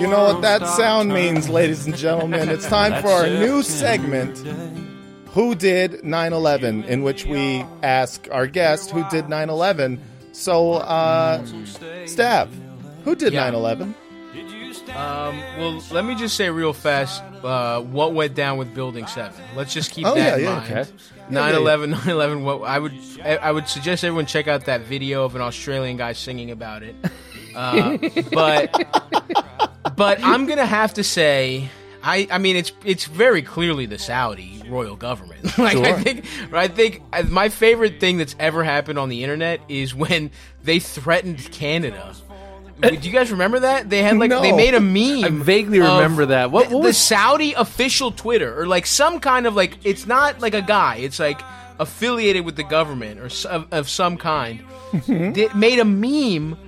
You know what that sound means, ladies and gentlemen. It's time for our new segment, Who Did 9 11, in which we ask our guest who did 9 11. So, uh, Stav, who did Yeah. 9 11? Um, well, let me just say real fast uh, what went down with Building Seven. Let's just keep Oh, that yeah, in yeah, mind. okay. 9/11, 9/11. What I would, I I would suggest everyone check out that video of an Australian guy singing about it. Uh, but, but I'm gonna have to say, I, I mean, it's it's very clearly the Saudi royal government. like I Sure. think, I think uh, my favorite thing that's ever happened on the internet is when they threatened Canada. Do you guys remember that? They had like they made a meme. I vaguely remember that. What- the, what the was- Saudi official Twitter or like some kind of like it's not like a guy. It's like affiliated with the government or s- of, of some kind. Mm-hmm. They made a meme,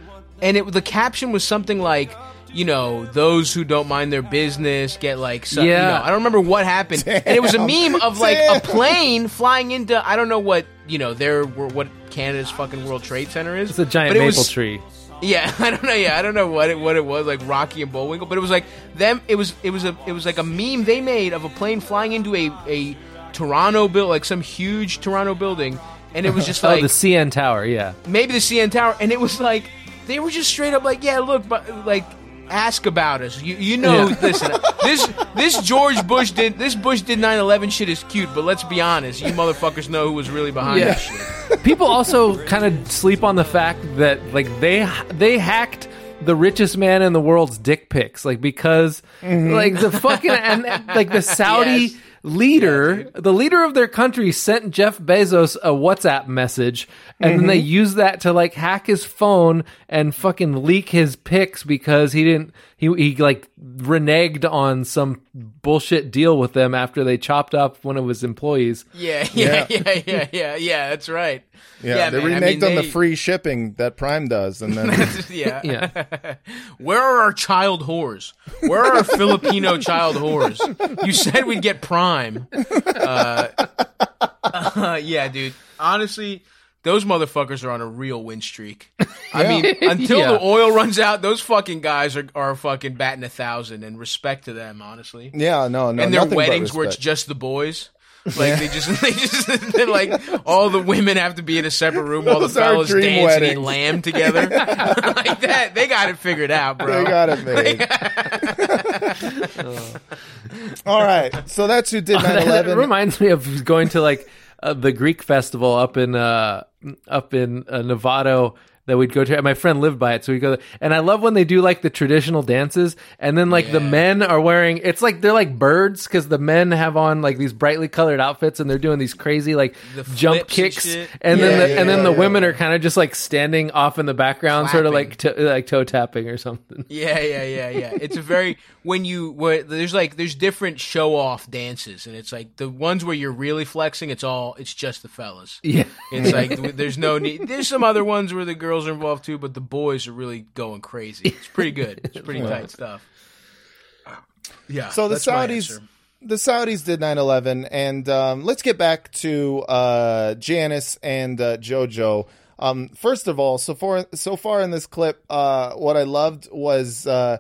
and it the caption was something like. You know, those who don't mind their business get like, some, you Yeah. know, I don't remember what happened, and it was a meme of like a plane flying into, I don't know what, you know, their what Canada's fucking World Trade Center is. It's a giant it maple was- tree. Yeah, I don't know. Yeah, I don't know what it what it was like Rocky and Bullwinkle, but it was like them. It was it was a it was like a meme they made of a plane flying into a a Toronto build like some huge Toronto building, and it was just Oh, like the CN Tower, yeah. maybe the CN Tower, and it was like they were just straight up like, yeah, look, but like ask about us. You you know, Yeah. listen, this this George Bush did this Bush did 9/11 shit is cute, but let's be honest, you motherfuckers know who was really behind Yeah. this shit. People also kind of sleep on the fact that like they they hacked the richest man in the world's dick pics, like because mm-hmm. like the fucking and like the Saudi Yes. Leader, the leader of their country, sent Jeff Bezos a WhatsApp message, and then they mm-hmm. used that to like hack his phone and fucking leak his pics because he didn't. He he like reneged on some bullshit deal with them after they chopped up one of his employees. Yeah, yeah, yeah, yeah, yeah, yeah. That's right. Yeah, they man, I reneged mean, on the free shipping that Prime does, and then yeah. Yeah. Where are our child whores? Where are our Filipino child whores? You said we'd get Prime. Uh, uh, yeah, dude. Honestly, those motherfuckers are on a real win streak. I mean, until Yeah. the oil runs out, those fucking guys are, are fucking batting a thousand. And respect to them, honestly. yeah, no, no, and their weddings where it's just the boys. Like they just, they just, they're like all the women have to be in a separate room while the Those are fellas dream dance and eat lamb together. like that, they got it figured out, bro. They got it made. All right, so that's who did That 9/11. reminds me of going to like uh, the Greek festival up in uh, up in uh, that we'd go to. And my friend lived by it, so we go. There. And I love when they do like the traditional dances, and then like the men are wearing. It's like they're like birds because the men have on like these brightly colored outfits, and they're doing these crazy like The jump and kicks. shit. And, then the, yeah, and then the yeah, women are kind of just like standing off in the background, sort of like to, like toe tapping or something. Yeah, yeah, yeah, yeah. It's a very when you where there's like there's different show off dances, and it's like the ones where you're really flexing. It's all it's just the fellas. Yeah. It's like there's no need. There's some other ones where the girls are involved too, but the boys are really going crazy. It's pretty good. It's pretty tight stuff. Yeah. So the that's Saudis, answer. the Saudis did 9/11, and um, let's get back to uh, Janice and uh, JoJo. Um, first of all, so far so far in this clip, uh, what I loved was uh,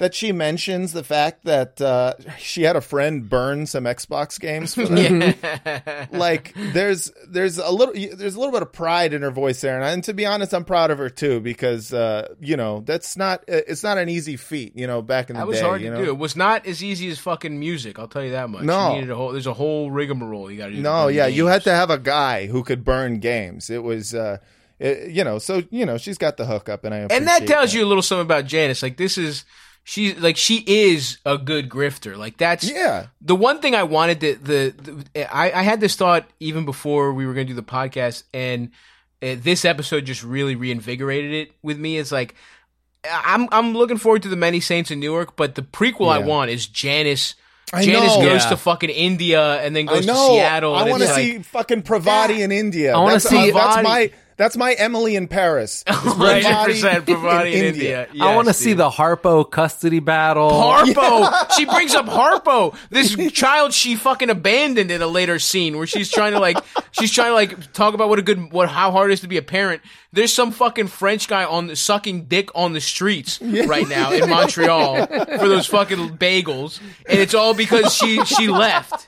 that she mentions the fact that uh, she had a friend burn some Xbox games for them. like there's there's a little there's a little bit of pride in her voice there, and, I- and to be honest, I'm proud of her too because uh, you know that's not it's not an easy feat. You know, back in the That was day, hard to know? do. It was not as easy as fucking music. I'll tell you that much. No. A whole. There's a whole rigmarole you got to do. No, yeah, burn you had to have a guy who could burn games. It was, uh, it, you know, so you know, she's got the hookup, and I and that tells you a little something about Janice. Like this is she like she is a good grifter. Like that's Yeah. The one thing I wanted to the, the I, I had this thought even before we were going to do the podcast, and uh, this episode just really reinvigorated it with me. It's like I'm I'm looking forward to the Many Saints in Newark, but the prequel I want is Janice. I Janice know. goes Yeah. to fucking India and then I goes know. to Seattle. I want to it's like- see fucking Parvati in India. I wanna That's- see- uh, that's my that's my Emily in Paris. Hundred Parvati percent Parvati in India. I want to see the Harpo custody battle. Harpo. She brings up Harpo, this child she fucking abandoned in a later scene where she's trying to like she's trying to like talk about what a good what how hard it is to be a parent. There's some fucking French guy on the sucking dick on the streets right now in Montreal for those fucking bagels, and it's all because she she left.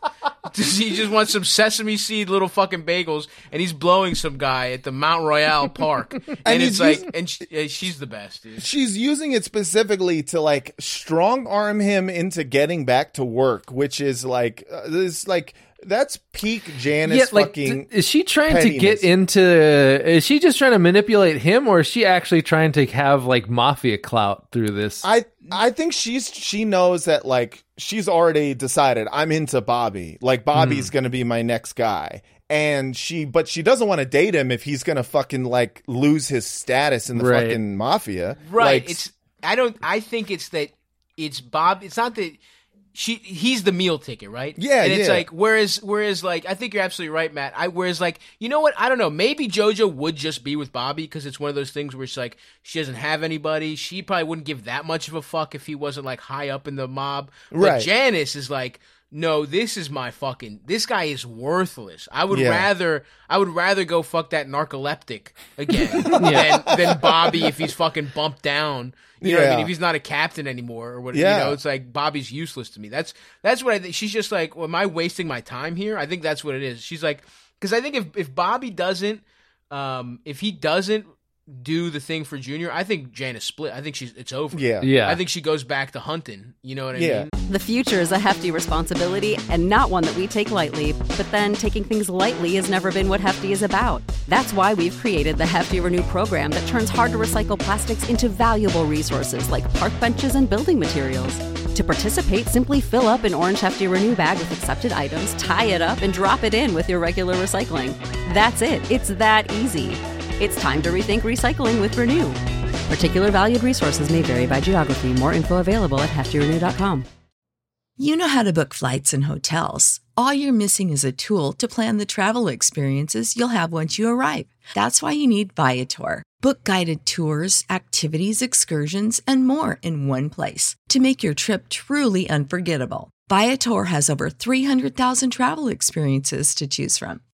She just wants some sesame seed little fucking bagels, and he's blowing some guy at the Mount Royal Park, and, And it's he's like, using- and she, she's the best, dude. She's using it specifically to like strong arm him into getting back to work, which is like uh, this like that's peak Janice Yeah, like, fucking. d- is she trying to get into? Is she just trying to manipulate him, or is she actually trying to have like mafia clout through this? I I think she's she knows that like she's already decided I'm into Bobby. Like Bobby's Hmm. going to be my next guy. And she but she doesn't want to date him if he's going to fucking like lose his status in the Right. fucking mafia. Right. Like, it's I don't I think it's that it's Bob it's not that she he's the meal ticket, right? Yeah, And it's yeah. like whereas whereas like I think you're absolutely right, Matt. I whereas like you know what? I don't know. Maybe JoJo would just be with Bobby because it's one of those things where it's like she doesn't have anybody. She probably wouldn't give that much of a fuck if he wasn't like high up in the mob. But Right. Janice is like no, this is my fucking. This guy is worthless. I would Yeah. rather, I would rather go fuck that narcoleptic again than, than Bobby if he's fucking bumped down. You know what I mean? If he's not a captain anymore or what, Yeah. you know, it's like Bobby's useless to me. That's that's what I think. She's just like, well, am I wasting my time here? I think that's what it is. She's like, because I think if if Bobby doesn't, um, if he doesn't do the thing for Junior, I think Janice split. I think she's it's over. yeah. yeah, I think she goes back to hunting. You know what I Yeah. mean? The future is a hefty responsibility and not one that we take lightly, but then taking things lightly has never been what Hefty is about. That's why we've created the Hefty Renew program that turns hard to recycle plastics into valuable resources like park benches and building materials. To participate, simply fill up an orange hefty renew bag with accepted items, tie it up, and drop it in with your regular recycling. That's it. It's that easy. It's time to rethink recycling with Renew. Particular valued resources may vary by geography. More info available at heftyrenew.com. You know how to book flights and hotels. All you're missing is a tool to plan the travel experiences you'll have once you arrive. That's why you need Viator. Book guided tours, activities, excursions, and more in one place to make your trip truly unforgettable. Viator has over 300,000 travel experiences to choose from.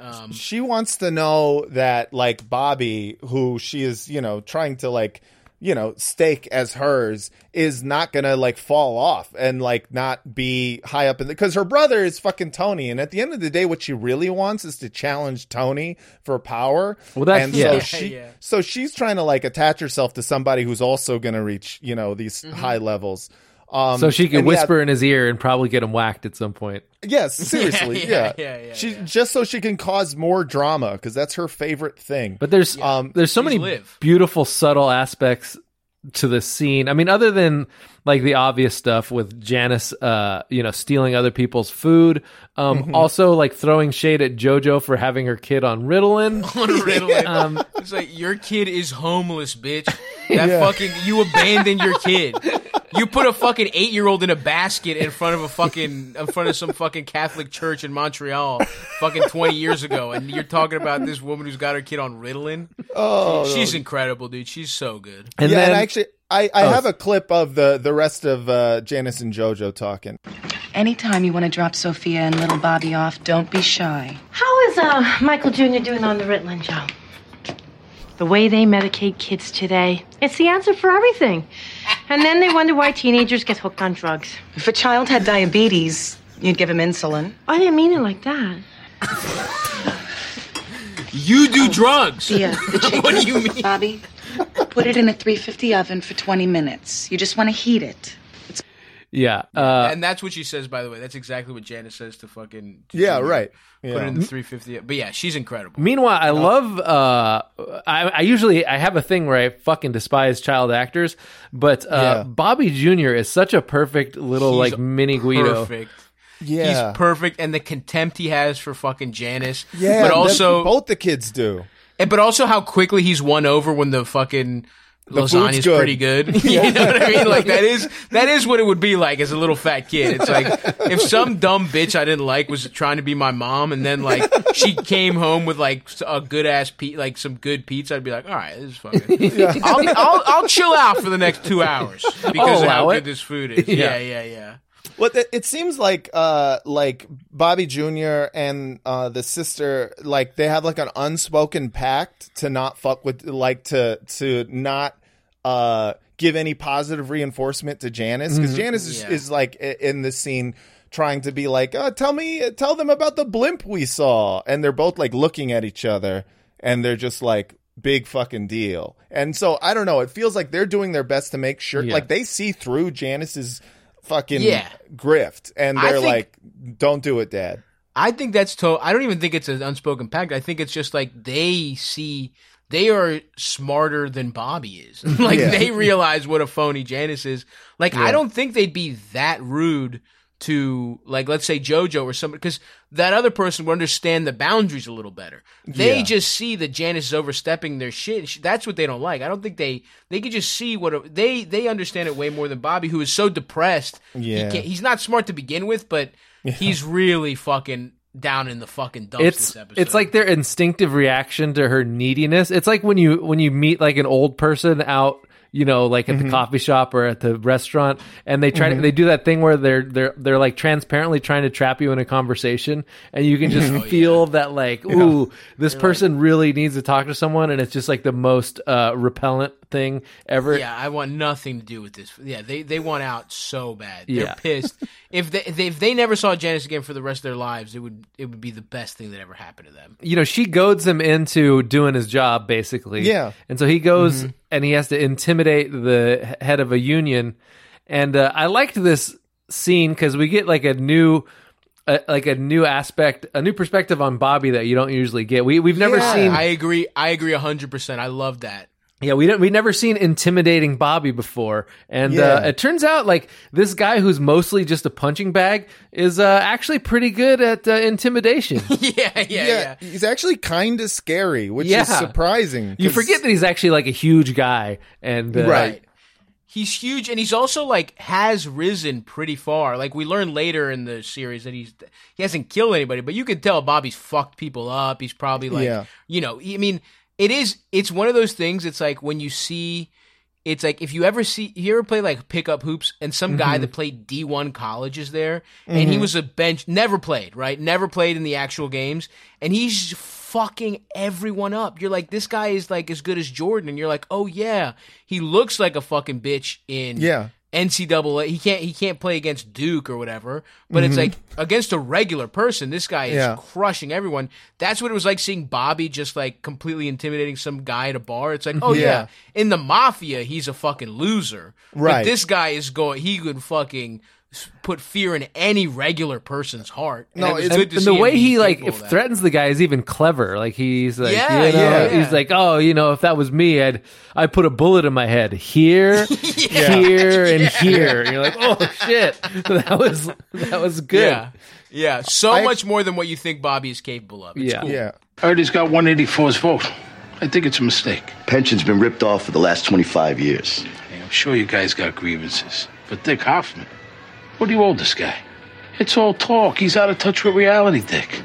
Um, she wants to know that like Bobby, who she is, you know, trying to like, you know, stake as hers, is not gonna like fall off and like not be high up in the because her brother is fucking Tony, and at the end of the day, what she really wants is to challenge Tony for power. Well, that's- and yeah. so she, Yeah. so she's trying to like attach herself to somebody who's also gonna reach, you know, these Mm-hmm. high levels. Um, so she can and yeah, whisper in his ear and probably get him whacked at some point. Yes, seriously, yeah, yeah, yeah, yeah, She yeah. just so she can cause more drama because that's her favorite thing. But there's Um, there's so She's many Liv. beautiful subtle aspects to the scene. I mean, other than like the obvious stuff with Janice, uh, you know, stealing other people's food. Um, Mm-hmm. also like throwing shade at JoJo for having her kid on Ritalin. on Ritalin. Um, it's like your kid is homeless, bitch. That fucking you abandoned your kid. You put a fucking eight year old in a basket in front of a fucking in front of some fucking Catholic church in Montreal, fucking twenty years ago, and you're talking about this woman who's got her kid on Ritalin. Oh, She's incredible, dude. She's so good. and yeah, then and actually, I, I Oh. have a clip of the the rest of uh, Janice and JoJo talking. Anytime you want to drop Sophia and little Bobby off, don't be shy. How is uh, Michael Jr. doing on the Ritalin, Joe? The way they medicate kids today, it's the answer for everything. And then they wonder why teenagers get hooked on drugs. If a child had diabetes, you'd give him insulin. I didn't mean it like that. You do drugs. Yeah. What do you mean? Bobby, put it in a 350 oven for 20 minutes. You just want to heat it. Yeah. Uh, and that's what she says, by the way. That's exactly what Janice says to fucking. to Yeah, Junior. right. Put Yeah. it in the 350. But yeah, she's incredible. Meanwhile, I love. Uh, I, I usually I have a thing where I fucking despise child actors, but uh, Yeah. Bobby Jr. is such a perfect little He's like mini Guido. Perfect. Yeah. He's perfect, and the contempt he has for fucking Janice. Yeah, but also, both the kids do. and, but also how quickly he's won over when the fucking The food's lasagna's good. pretty good. you know what I mean? Like that is that is what it would be like as a little fat kid. It's like if some dumb bitch I didn't like was trying to be my mom, and then like she came home with like a good ass pe- like some good pizza, I'd be like, all right, this is fucking. I'll, I'll I'll chill out for the next two hours because of how allow good this food is. Yeah. Yeah, yeah, yeah. Well, it, it seems like uh like Bobby Jr. and uh the sister like they have like an unspoken pact to not fuck with like to to not uh give any positive reinforcement to Janice because Mm-hmm. Mhm. Janice is, Yeah. is like in this scene trying to be like uh, tell me tell them about the blimp we saw and they're both like looking at each other and they're just like big fucking deal and so I don't know it feels like they're doing their best to make sure Yeah. like they see through Janice's fucking Yeah. grift and they're think- like don't do it dad I think that's to. I don't even think it's an unspoken pact. I think it's just like they see they are smarter than Bobby is. like Yeah. they realize what a phony Janice is. Like Yeah. I don't think they'd be that rude to like let's say JoJo or somebody because that other person would understand the boundaries a little better. They Yeah. just see that Janice is overstepping their shit. That's what they don't like. I don't think they they could just see what a, they they understand it way more than Bobby, who is so depressed. He Yeah. can't, he's not smart to begin with, but he's really fucking down in the fucking dumps it's this episode. it's like their instinctive reaction to her neediness. It's like when you when you meet like an old person out, you know, like at Mm-hmm. the coffee shop or at the restaurant, and they try Mhm. to they do that thing where they're they're they're like transparently trying to trap you in a conversation, and you can just Oh, feel that like, ooh, this person really needs to talk to someone, and it's just like the most uh, repellent thing ever. yeah, I want nothing to do with this. Yeah, they they want out so bad. Yeah. They're pissed. if they, if they if they never saw Janice again for the rest of their lives, it would it would be the best thing that ever happened to them. you know, she goads him into doing his job, basically. Yeah. And so he goes Mhm. and he has to intimidate the head of a union. And uh, I liked this scene because we get like a new. Uh, like a new aspect, a new perspective on Bobby that you don't usually get. We we've never Yeah, seen. I agree. I agree hundred percent. I love that. Yeah, we don't, we never seen intimidating Bobby before, and Yeah. uh, it turns out like this guy who's mostly just a punching bag is uh, actually pretty good at uh, intimidation. yeah, yeah, yeah. he's actually kind of scary which Yeah. is surprising You forget that he's actually like a huge guy, and uh, Right. He's huge, and he's also like has risen pretty far. Like we learn later in the series that he's he hasn't killed anybody, but you can tell Bobby's fucked people up. He's probably like, Yeah. you know, I mean, it is. It's one of those things. It's like when you see. It's like if you ever see, you ever play like pickup hoops, and some guy Mhm. that played D one college is there, and he Mhm. was a bench, never played, right? Never played in the actual games, and he's fucking everyone up. You're like, this guy is like as good as Jordan, and you're like, oh yeah, he looks like a fucking bitch in Yeah. NCAA. He can't he can't play against Duke or whatever, but it's Mhm. like against a regular person, this guy is Yeah. crushing everyone. That's what it was like seeing Bobby just like completely intimidating some guy at a bar. It's like, oh yeah, Yeah. in the mafia, he's a fucking loser. Right. But this guy is going. He could fucking put fear in any regular person's heart. And No, it was it's- good and, to and see the way he like capable of that. threatens the guy is even clever. Like he's like, Yeah, you know, yeah. he's like, oh, you know, if that was me, I'd I put a bullet in my head here, here, and here. And you're like, oh shit, that was that was good. Yeah, yeah, so I- much more than what you think Bobby is capable of. It's Yeah. cool. yeah I heard he's got 184's vote. I think it's a mistake. Pension's been ripped off for the last 25 years. Hey, I'm sure you guys got grievances. But Dick Hoffman, what do you owe this guy? It's all talk. He's out of touch with reality, Dick.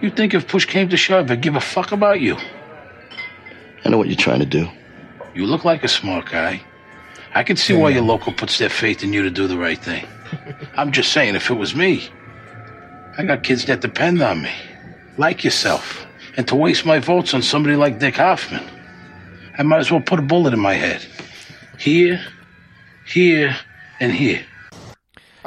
You think if push came to shove, he'd give a fuck about you? I know what you're trying to do. You look like a smart guy. I can see why your local puts their faith in you to do the right thing. I'm just saying, if it was me, I got kids that depend on me, like yourself. And to waste my votes on somebody like Dick Hoffman, I might as well put a bullet in my head. Here, here, and here.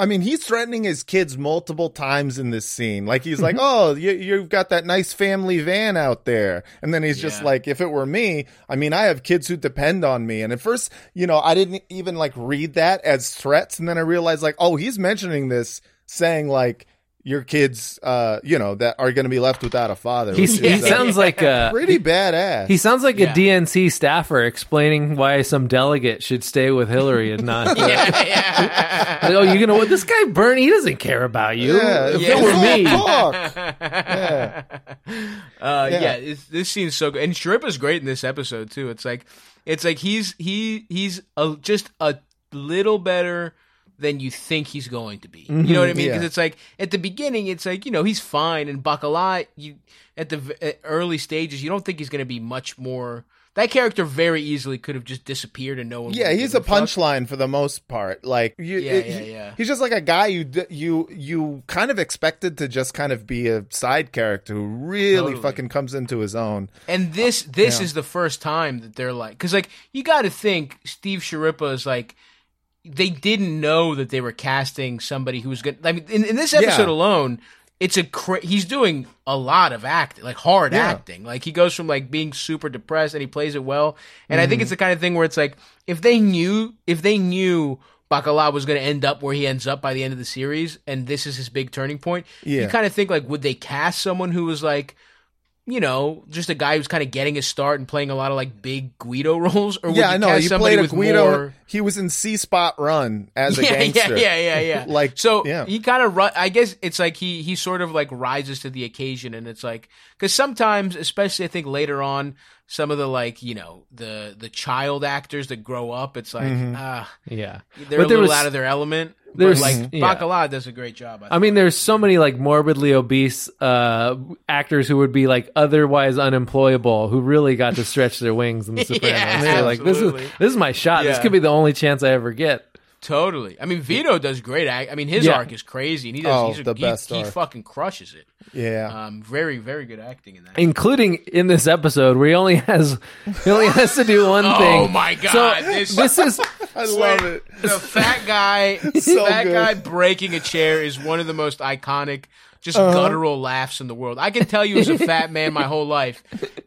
I mean, he's threatening his kids multiple times in this scene. Like he's Mm-hmm. like, "Oh, you, you've got that nice family van out there," and then he's just Yeah. like, "If it were me, I mean, I have kids who depend on me." And at first, you know, I didn't even like read that as threats, and then I realized like, oh, he's mentioning this, saying like. Your kids, uh, you know, that are going to be left without a father. He's, which he uh, sounds like a pretty badass. He sounds like Yeah. a DNC staffer explaining why some delegate should stay with Hillary and not. yeah, yeah. Like, oh, you know what? This guy Bernie, he doesn't care about you. Yeah, if Yeah. it were me, Talk. Yeah. Uh, Yeah. yeah, this scene's so good, and Schirripa's great in this episode too. It's like, it's like he's he he's a, just a little better than you think he's going to be. You mm-hmm. know what I mean? Because Yeah. it's like at the beginning, it's like you know he's fine, and Bacala, you at the at early stages, you don't think he's going to be much more. That character very easily could have just disappeared and no one. Yeah, he's a punchline for the most part. Like you, Yeah, it- yeah, he- yeah. He's just like a guy you you you kind of expected to just kind of be a side character who really Totally. fucking comes into his own. And this this Yeah. is the first time that they're like, because like you got to think Steve Schirripa is like, they didn't know that they were casting somebody who was good. I mean, in, in this episode Yeah. alone, it's a cra- he's doing a lot of acting, like hard Yeah. acting. Like he goes from like being super depressed and he plays it well. And I Mm-hmm. think it's the kind of thing where it's like if they knew if they knew. Bacala was going to end up where he ends up by the end of the series, and this is his big turning point. Yeah. You kind of think like, would they cast someone who was like, you know, just a guy who's kind of getting his start and playing a lot of like big Guido roles, or yeah, I know. cast He played a with Guido. more? He was in See Spot Run as a yeah, gangster. yeah, yeah, yeah, yeah. Like so, yeah. he kind of. I guess it's like he he sort of like rises to the occasion, and it's like because sometimes, especially I think later on, some of the like you know the the child actors that grow up, it's like Mm-hmm. ah, yeah. they're But a little was- out of their element. There's- but like yeah. Bacala does a great job. I, I mean, there's so many like morbidly obese uh, actors who would be like otherwise unemployable who really got to stretch their wings in The Sopranos. Yeah, They're like, this is this is my shot. This could be the only chance I ever get. Totally. I mean, Vito does great. Act. I mean, his Yeah. arc is crazy, and he does. Oh, he's a, the he, best he arc. fucking crushes it. Yeah. Um, very, very good acting in that. including in this episode where he only has he only has to do one Oh thing. Oh my God, So this- this is I love it. The fat guy, So fat good. guy breaking a chair is one of the most iconic, just Uh-huh. guttural laughs in the world. I can tell you, as a fat man, my whole life,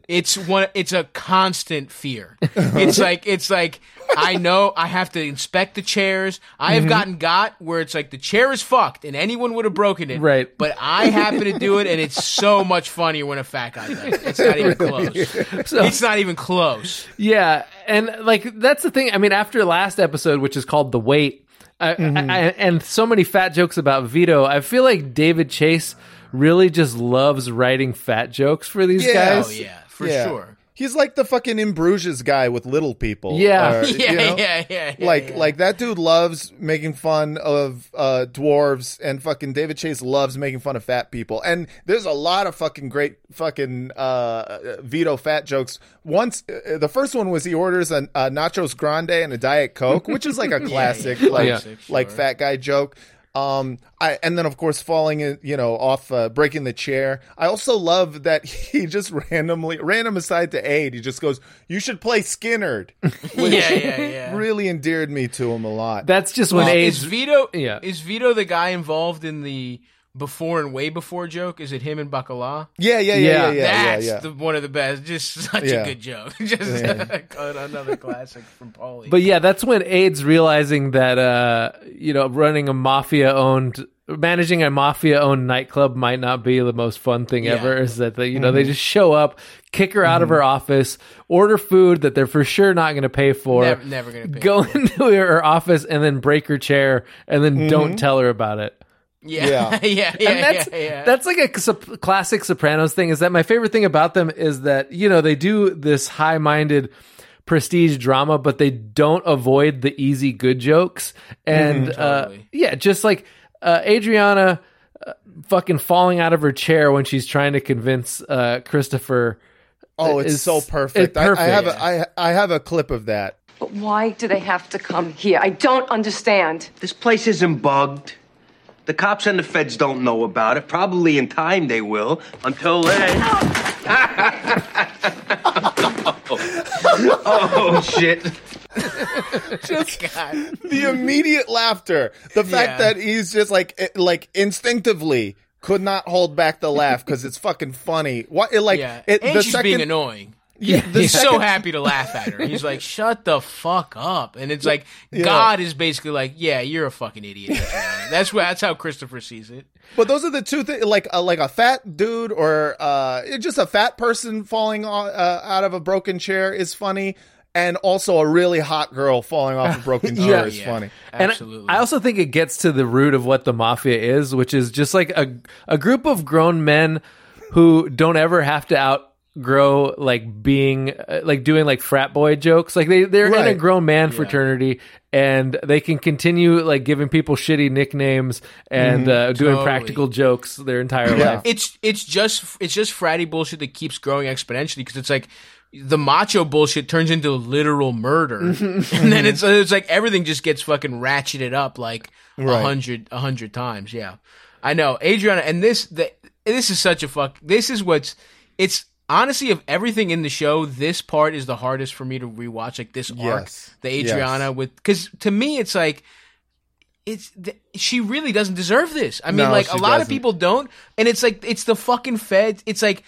it's one. It's a constant fear. It's like it's like I know I have to inspect the chairs. I have Mm-hmm. gotten got where it's like the chair is fucked and anyone would have broken it. Right. But I happen to do it, and it's so much funnier when a fat guy does it. It's not even close. So- It's not even close. Yeah, and like that's the thing. I mean, after last episode, which is called "The Weight," I, Mm-hmm. I, and so many fat jokes about Vito, I feel like David Chase really just loves writing fat jokes for these Yeah. guys. Oh yeah, for Yeah. sure. He's like the fucking in Bruges guy with little people. Yeah. Or, Yeah, you know? yeah, yeah, yeah, Like, yeah. like that dude loves making fun of uh, dwarves, and fucking David Chase loves making fun of fat people. And there's a lot of fucking great fucking uh, Vito fat jokes. Once, uh, the first one was he orders a, a nachos grande and a diet coke, which is like a classic, yeah. like Classic, like sure. fat guy joke. Um, I and then of course falling, in, you know, off uh, breaking the chair. I also love that he just randomly, random aside to Ade, he just goes, "You should play Skynyrd," which Yeah, yeah, yeah. really endeared me to him a lot. That's just when Is, AIDS. is Vito? Yeah. Is Vito the guy involved in the before and way before joke? Is it him and Bacala? yeah, yeah, yeah, yeah, Yeah. yeah, yeah. That's yeah. The, one of the best. Just such Yeah. a good joke. Just another classic from Paulie. But yeah, that's when Ade's realizing that uh, you know running a mafia owned, managing a mafia owned nightclub might not be the most fun thing Yeah. ever. Is that they, you know they mm-hmm. just show up, kick her out of mm-hmm. her office, order food that they're for sure not going to pay for, Never- never gonna pay go into her office and then break her chair and then don't mm-hmm. tell her about it. Yeah, Yeah. yeah, yeah, and that's yeah, yeah. that's like a sup- classic Sopranos thing. Is that my favorite thing about them is that you know they do this high minded prestige drama, but they don't avoid the easy good jokes. And uh, Totally. yeah, just like uh, Adriana uh, fucking falling out of her chair when she's trying to convince uh, Christopher. Oh, it's is- so perfect. it's I, I perfect. have a, I, I have a clip of that. But why do they have to come here? I don't understand. This place isn't bugged. The cops and the feds don't know about it. Probably in time they will. Until then. oh, shit. just oh the immediate laughter. The fact Yeah. that he's just like eh, like instinctively could not hold back the laugh because it's fucking funny. What it, like yeah, it, and the she's second being annoying. Yeah, the he's so happy to laugh at her. He's like, "Shut the fuck up!" And it's like Yeah. God is basically like, "Yeah, you're a fucking idiot." That's what that's how Christopher sees it. But those are the two things, like a, like a fat dude or uh, just a fat person falling on, uh, out of a broken chair is funny, and also a really hot girl falling off a broken chair Yeah. is funny. And I, I also think it gets to the root of what the mafia is, which is just like a a group of grown men who don't ever have to outgrow like being uh, like doing like frat boy jokes. Like they they're in a grown man fraternity and they can continue like giving people shitty nicknames and Mm-hmm. Mhm. uh, doing Totally. practical jokes their entire life. It's it's just it's just fratty bullshit that keeps growing exponentially because it's like the macho bullshit turns into literal murder, and then it's it's like everything just gets fucking ratcheted up like a Right. hundred a hundred times. Yeah, I know, Adriana, and this the, this is such a fuck. This is what's it's. Honestly, of everything in the show, this part is the hardest for me to rewatch. Like this arc, the Adriana with, because to me, it's like it's she really doesn't deserve this. I mean, No, like a lot of doesn't. people don't, and it's like it's the fucking Fed. It's like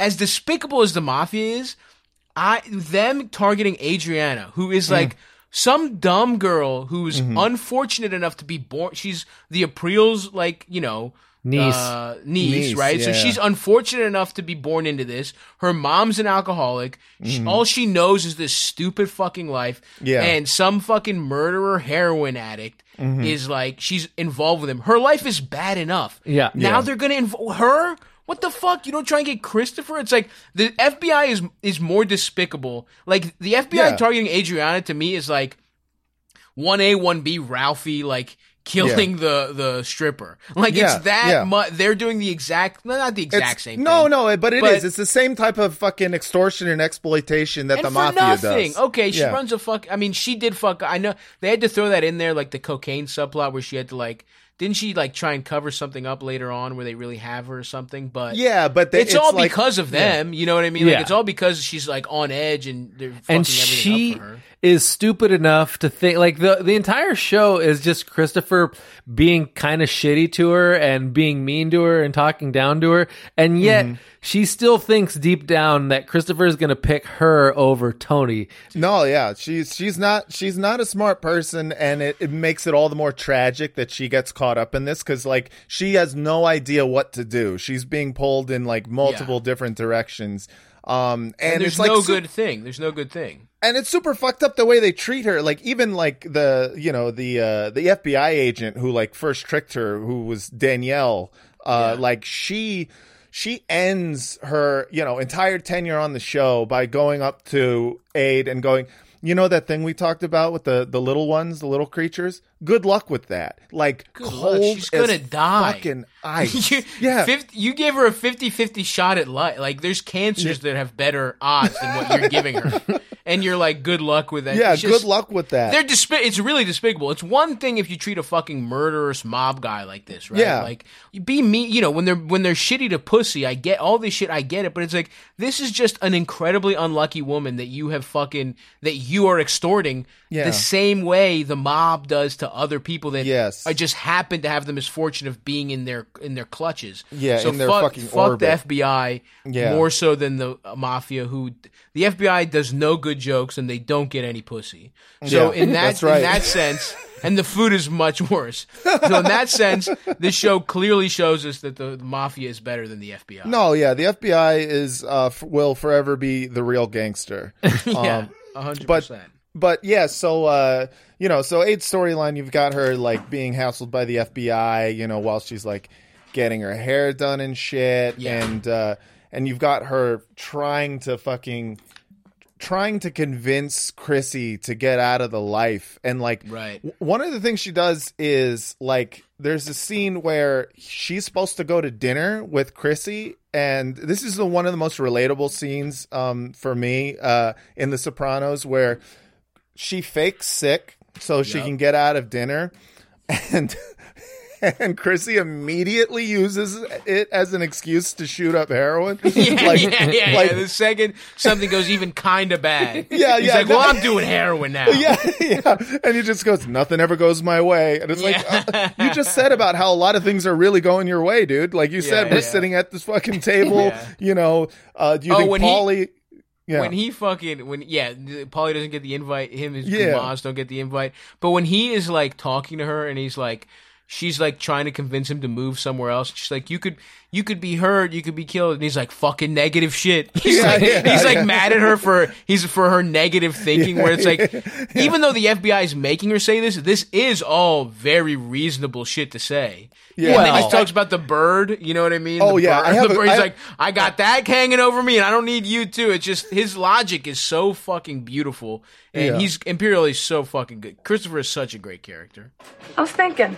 as despicable as the mafia is, I them targeting Adriana, who is like some dumb girl who's Mhm. unfortunate enough to be born. She's the April's like you know. Niece. uh, niece, Niece, right? So she's unfortunate enough to be born into this. Her mom's an alcoholic. She- Mhm. all she knows is this stupid fucking life. Yeah. And some fucking murderer heroin addict Mhm. is like she's involved with him. Her life is bad enough. Yeah. Now Yeah. they're gonna involve her. What the fuck? You don't try and get Christopher? It's like the FBI is is more despicable. Like the FBI Yeah. targeting Adriana to me is like one A, one B, Ralphie, like killing the the stripper. Like Yeah, it's that yeah. mu- They're doing the exact, not the exact It's- same. no, thing. no, no, but it is. But- It's the same type of fucking extortion and exploitation that and the for mafia nothing. does. Okay, she Yeah. runs a fuck. I mean, she did fuck. I know they had to throw that in there, like the cocaine subplot where she had to like. Didn't she like try and cover something up later on where they really have her or something? But Yeah, but they- it's, all like- because of yeah. them. You know what I mean? Like it's all because she's like on edge and they're fucking and everything she up for her. Is stupid enough to think like the the entire show is just Christopher being kind of shitty to her and being mean to her and talking down to her and yet Mm-hmm. she still thinks deep down that Christopher is going to pick her over Tony. No, yeah, she's she's not she's not a smart person, and it, it makes it all the more tragic that she gets caught up in this because like she has no idea what to do. She's being pulled in like multiple different directions. Um, and, And, there's it's like no su- good thing. There's no good thing. And it's super fucked up the way they treat her. Like even like the you know the uh, the FBI agent who like first tricked her, who was Danielle. Uh, like she she ends her you know entire tenure on the show by going up to Ade and going. You know that thing we talked about with the the little ones, the little creatures. Good luck with that. Like Good luck. cold She's gonna die. Fucking ice. you, yeah. 50, you gave her a 50-50 shot at life. Like there's cancers that have better odds than what you're giving her, and you're like, good luck with that. yeah. It's just- good luck with that. They're despi- It's really despicable. It's one thing if you treat a fucking murderous mob guy like this, right? Yeah. Like be mean. You know when they're when they're shitty to pussy. I get all this shit. I get it, but it's like this is just an incredibly unlucky woman that you have fucking that you are extorting Yeah. the same way the mob does to other people that Yes. I just happen to have the misfortune of being in their in their clutches. Yeah, so in their fuck, fucking fuck orbit. the FBI Yeah. more so than the mafia. Who the FBI does no good jokes and they don't get any pussy. So Yeah, in that right. in that sense, and the food is much worse. So in that sense, this show clearly shows us that the, the mafia is better than the FBI. No, yeah, the FBI is uh, f- will forever be the real gangster. yeah, Um, hundred but percent. but yeah, so uh, you know, so Ade's storyline, you've got her like being hassled by the FBI, you know, while she's like getting her hair done and shit, Yeah. and uh, and you've got her trying to fucking trying to convince Chrissy to get out of the life and like Right. w- one of the things she does is like there's a scene where she's supposed to go to dinner with Chrissy and this is the one of the most relatable scenes um for me uh in the Sopranos where she fakes sick so she Yep. can get out of dinner and and Chrissy immediately uses it as an excuse to shoot up heroin. Yeah, Like- yeah, yeah, like- yeah. The second something goes even kind of bad, Yeah, he's yeah, like, "Well, I'm doing heroin now." yeah, yeah. And he just goes, nothing ever goes my way. And it's like, uh, you just said about how a lot of things are really going your way, dude. Like you said, Yeah, we're yeah. sitting at this fucking table, Yeah. you know, uh, do you Oh, think he- Paulie, yeah. When he fucking when yeah, Paulie doesn't get the invite. Him and Yeah. Kumas don't get the invite. But when he is like talking to her and he's like, she's like trying to convince him to move somewhere else. She's like, you could you could be hurt, you could be killed, and he's like, fucking negative shit. He's Yeah, like yeah, he's like mad at her for he's for her negative thinking. Where it's like, even though the FBI is making her say this, this is all very reasonable shit to say. Yeah. and then he talks about the bird. You know what I mean? Oh, The yeah, bird- I have the a- bird. He's I- like, I got that hanging over me, and I don't need you too. It's just his logic is so fucking beautiful, and Yeah. he's Imperioli is so fucking good. Christopher is such a great character. I was thinking,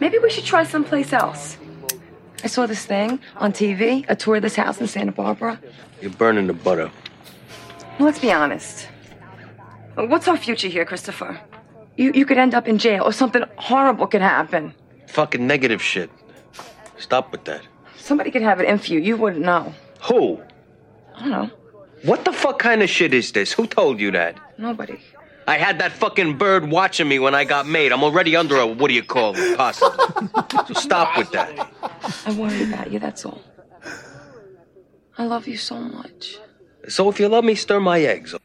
maybe we should try someplace else. I saw this thing on TV, a tour of this house in Santa Barbara. You're burning the butter. Well, let's be honest. What's our future here, Christopher? You, you could end up in jail, or something horrible could happen. Fucking negative shit. Stop with that. Somebody could have it in for you. You wouldn't know. Who? I don't know. What the fuck kind of shit is this? Who told you that? Nobody. I had that fucking bird watching me when I got made. I'm already under a what do you call it? Possibly. so stop with that. I worry about you, that's all. I love you so much. So if you love me, stir my eggs.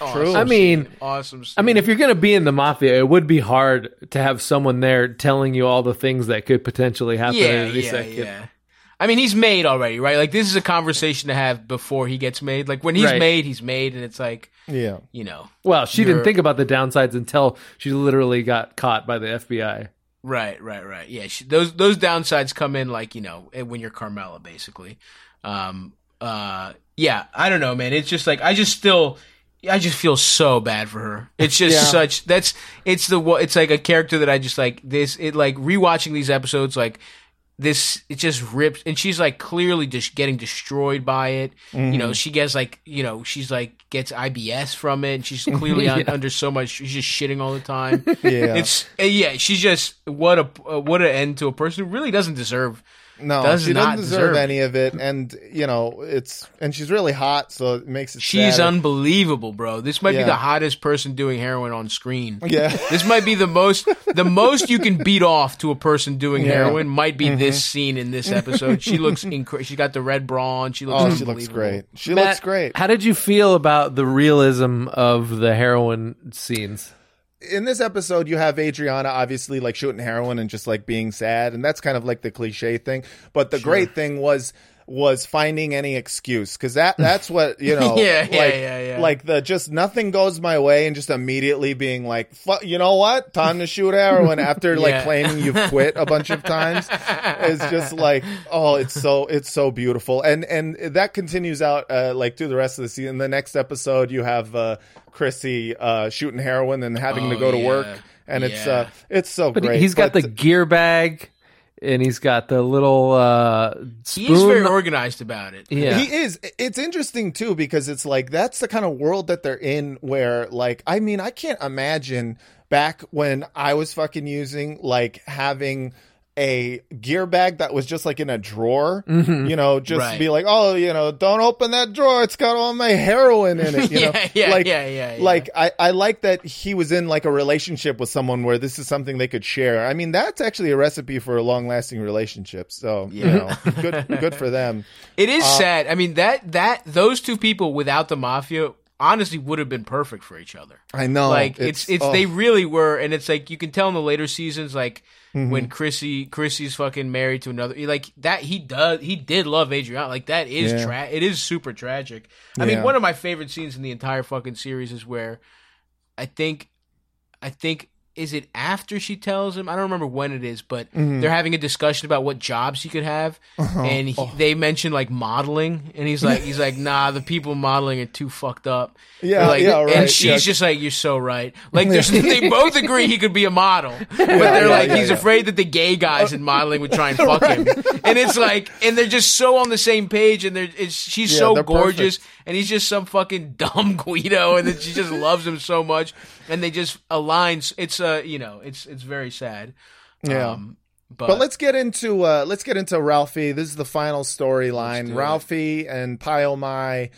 Awesome. I mean, awesome. I mean, if you're going to be in the mafia, it would be hard to have someone there telling you all the things that could potentially happen yeah, yeah, second. yeah. I mean, he's made already, right? Like this is a conversation to have before he gets made. Like when he's Right. made, he's made, and it's like, Yeah. you know, Well, she didn't think about the downsides until she literally got caught by the FBI. Right, right, right. Yeah, she, those those downsides come in like you know eh, when you're Carmela, basically. Um, uh, yeah, I don't know, man. It's just like I just still, I just feel so bad for her. It's just Yeah. such that's it's the it's like a character that I just like this. It like rewatching these episodes like. This it just rips, and she's like clearly just getting destroyed by it. You know, Mhm. she gets like you know she's like gets IBS from it, and she's clearly on, Yeah. under so much. She's just shitting all the time. Yeah. it's uh, yeah. She's just what a uh, what an end to a person who really doesn't deserve. No, does she not doesn't deserve, deserve any of it, and you know it's and she's really hot, so it makes it. She's sad. unbelievable, bro. This might be the hottest person doing heroin on screen. Yeah. This might be the most the most you can beat off to a person doing Yeah. heroin might be Mhm. this scene in this episode. She looks incredible. She got the red bra on. She looks Oh, she looks great. She Matt, looks great. How did you feel about the realism of the heroin scenes? In this episode you have Adriana obviously like shooting heroin and just like being sad and that's kind of like the cliche thing. But the great thing was was finding any excuse because that that's what you know Yeah, yeah, like yeah, yeah. like the just nothing goes my way and just immediately being like "Fu- you know what time to shoot heroin after like Yeah. claiming you've quit a bunch of times is just like oh it's so it's so beautiful and and that continues out uh like through the rest of the season the next episode you have uh chrissy uh shooting heroin and having to Oh, go to yeah. work and it's Yeah. uh it's so But great he's got But the gear bag, and he's got the little uh, spoon. He is very organized about it. Yeah. He is. It's interesting too because it's like that's the kind of world that they're in where like I mean I can't imagine back when I was fucking using like having a gear bag that was just like in a drawer, Mhm. you know, just Right. be like, oh, you know, don't open that drawer. It's got all my heroin in it. You know, Yeah, yeah, like, yeah, yeah, yeah. like I, I like that he was in like a relationship with someone where this is something they could share. I mean, that's actually a recipe for a long lasting relationship. So, you Yeah. know, good, good for them. It is Uh, sad. I mean that that those two people without the mafia honestly would have been perfect for each other. I know. Like it's it's, oh. they really were, and it's like you can tell in the later seasons, like Mhm. when Chrissy Chrissy's fucking married to another, like that he does he did love Adriana. Like that is Yeah. tra- it is super tragic. I mean, one of my favorite scenes in the entire fucking series is where I think I think is it after she tells him? I don't remember when it is, but Mhm. they're having a discussion about what jobs he could have, Uh-huh. and he, Oh. they mention like modeling, and he's like, he's like, nah, the people modeling are too fucked up. Yeah, like, yeah, right, And she's yeah. just like, you're so right. Like, they both agree he could be a model, but they're yeah, like, he's afraid that the gay guys in modeling would try and fuck him, and it's like, and they're just so on the same page, and they're it's, she's so gorgeous, perfect. and he's just some fucking dumb Guido, and then she just loves him so much, and they just align. It's uh, you know, it's it's very sad. Yeah. Um, But, but, let's get into uh let's get into Ralphie. This is the final storyline. do it. Ralphie and Pie-O-My.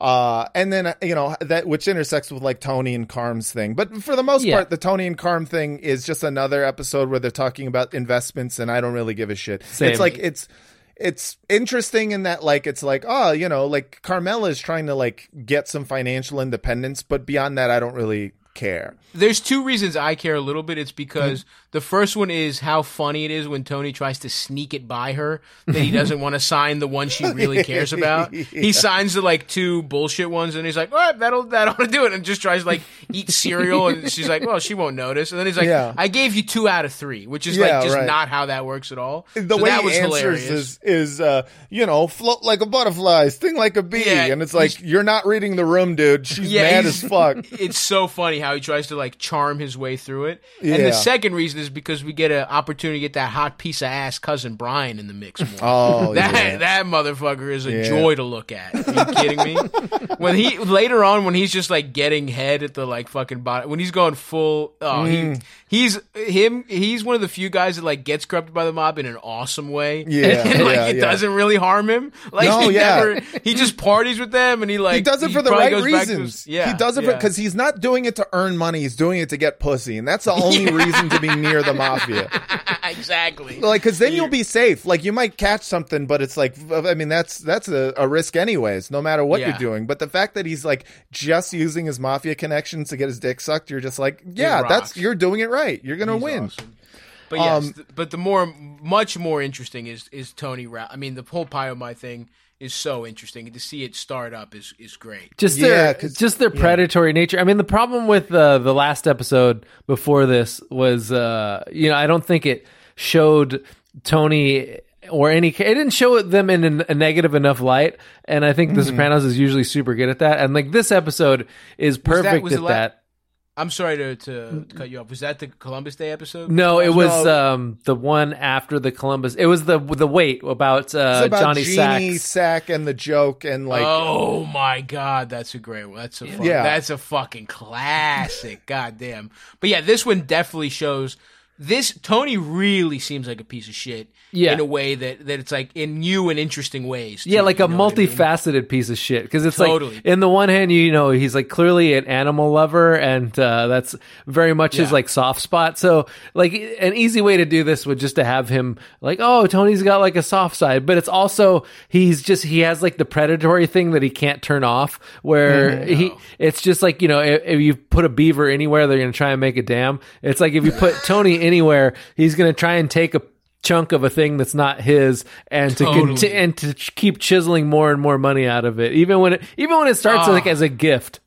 Uh, and then uh, you know that which intersects with like Tony and Carm's thing, but for the most Yeah. part, the Tony and Carm thing is just another episode where they're talking about investments, and I don't really give a shit. Same. It's like it's it's interesting in that like it's like oh you know like Carmela is trying to like get some financial independence, but beyond that, I don't really care. there's two reasons I care a little bit. It's because Mm-hmm. the first one is how funny it is when Tony tries to sneak it by her that he doesn't want to sign the one she really cares about. Yeah. He signs the like two bullshit ones, and he's like, "All right, that'll that ought to do it," and just tries to like eat cereal, and she's like, "Well, she won't notice." And then he's like, Yeah. "I gave you two out of three, which is Yeah, like just right. not how that works at all." the So way that he was answers hilarious. is is uh you know float like a butterfly, sting like a bee, and it's like you're not reading the room, dude. She's mad as fuck. It's so funny how he tries to like charm his way through it. And the second reason is because we get an opportunity to get that hot piece of ass cousin Brian in the mix more. Oh, that yeah. that motherfucker is a Yeah. joy to look at. Are you kidding me? when he later on when he's just like getting head at the like fucking bottom when he's going full oh Mm. he he's him he's one of the few guys that like gets corrupted by the mob in an awesome way. Yeah, and, like yeah, it yeah. doesn't really harm him. Like No, he yeah. never he just parties with them and he like he does it for the right goes back to reasons. his- yeah, he does it because he's not doing it to earn money. He's doing it to get pussy, and that's the only reason to be near the mafia. exactly. Like, because then you'll be safe. Like, you might catch something, but it's like, I mean, that's that's a, a risk anyways, no matter what you're doing. But the fact that he's like just using his mafia connections to get his dick sucked, you're just like, yeah, that's you're doing it right. You're gonna He's win. awesome. But yes, Um, th- but the more, much more interesting is is Tony. Ra- I mean, the whole Pie-O-My thing is so interesting. and To see it start up is is great. just Yeah, their 'cause- just their predatory nature. I mean, the problem with uh, the last episode before this was, uh, you know, I don't think it showed Tony or any. It didn't show them in a negative enough light, and I think The Mhm. Sopranos is usually super good at that. And like this episode is Was that- perfect was at la- that. I'm sorry to, to cut you off. Was that the Columbus Day episode? No, it was um, the one after the Columbus. It was the the Weight about, uh, about Johnny Ginny Sacks. Sack and the joke and like, oh my god, that's a great one. That's a fuck, Yeah. that's a fucking classic. god damn. But yeah, this one definitely shows this Tony really seems like a piece of shit. Yeah. In a way that, that it's like in new and interesting ways. Yeah, too, like you a know what I mean? multifaceted piece of shit. Because it's Totally. like, in the one hand, you know, he's like clearly an animal lover, and uh, that's very much his like soft spot. So, like, an easy way to do this would just to have him like, oh, Tony's got like a soft side, but it's also he's just he has like the predatory thing that he can't turn off. Where Mm-hmm. he, it's just like you know, if, if you put a beaver anywhere, they're gonna try and make a dam. It's like if you put Tony anywhere, he's gonna try and take a chunk of a thing that's not his and to Totally. conti- and to ch- keep chiseling more and more money out of it even when it even when it starts Ah. like as a gift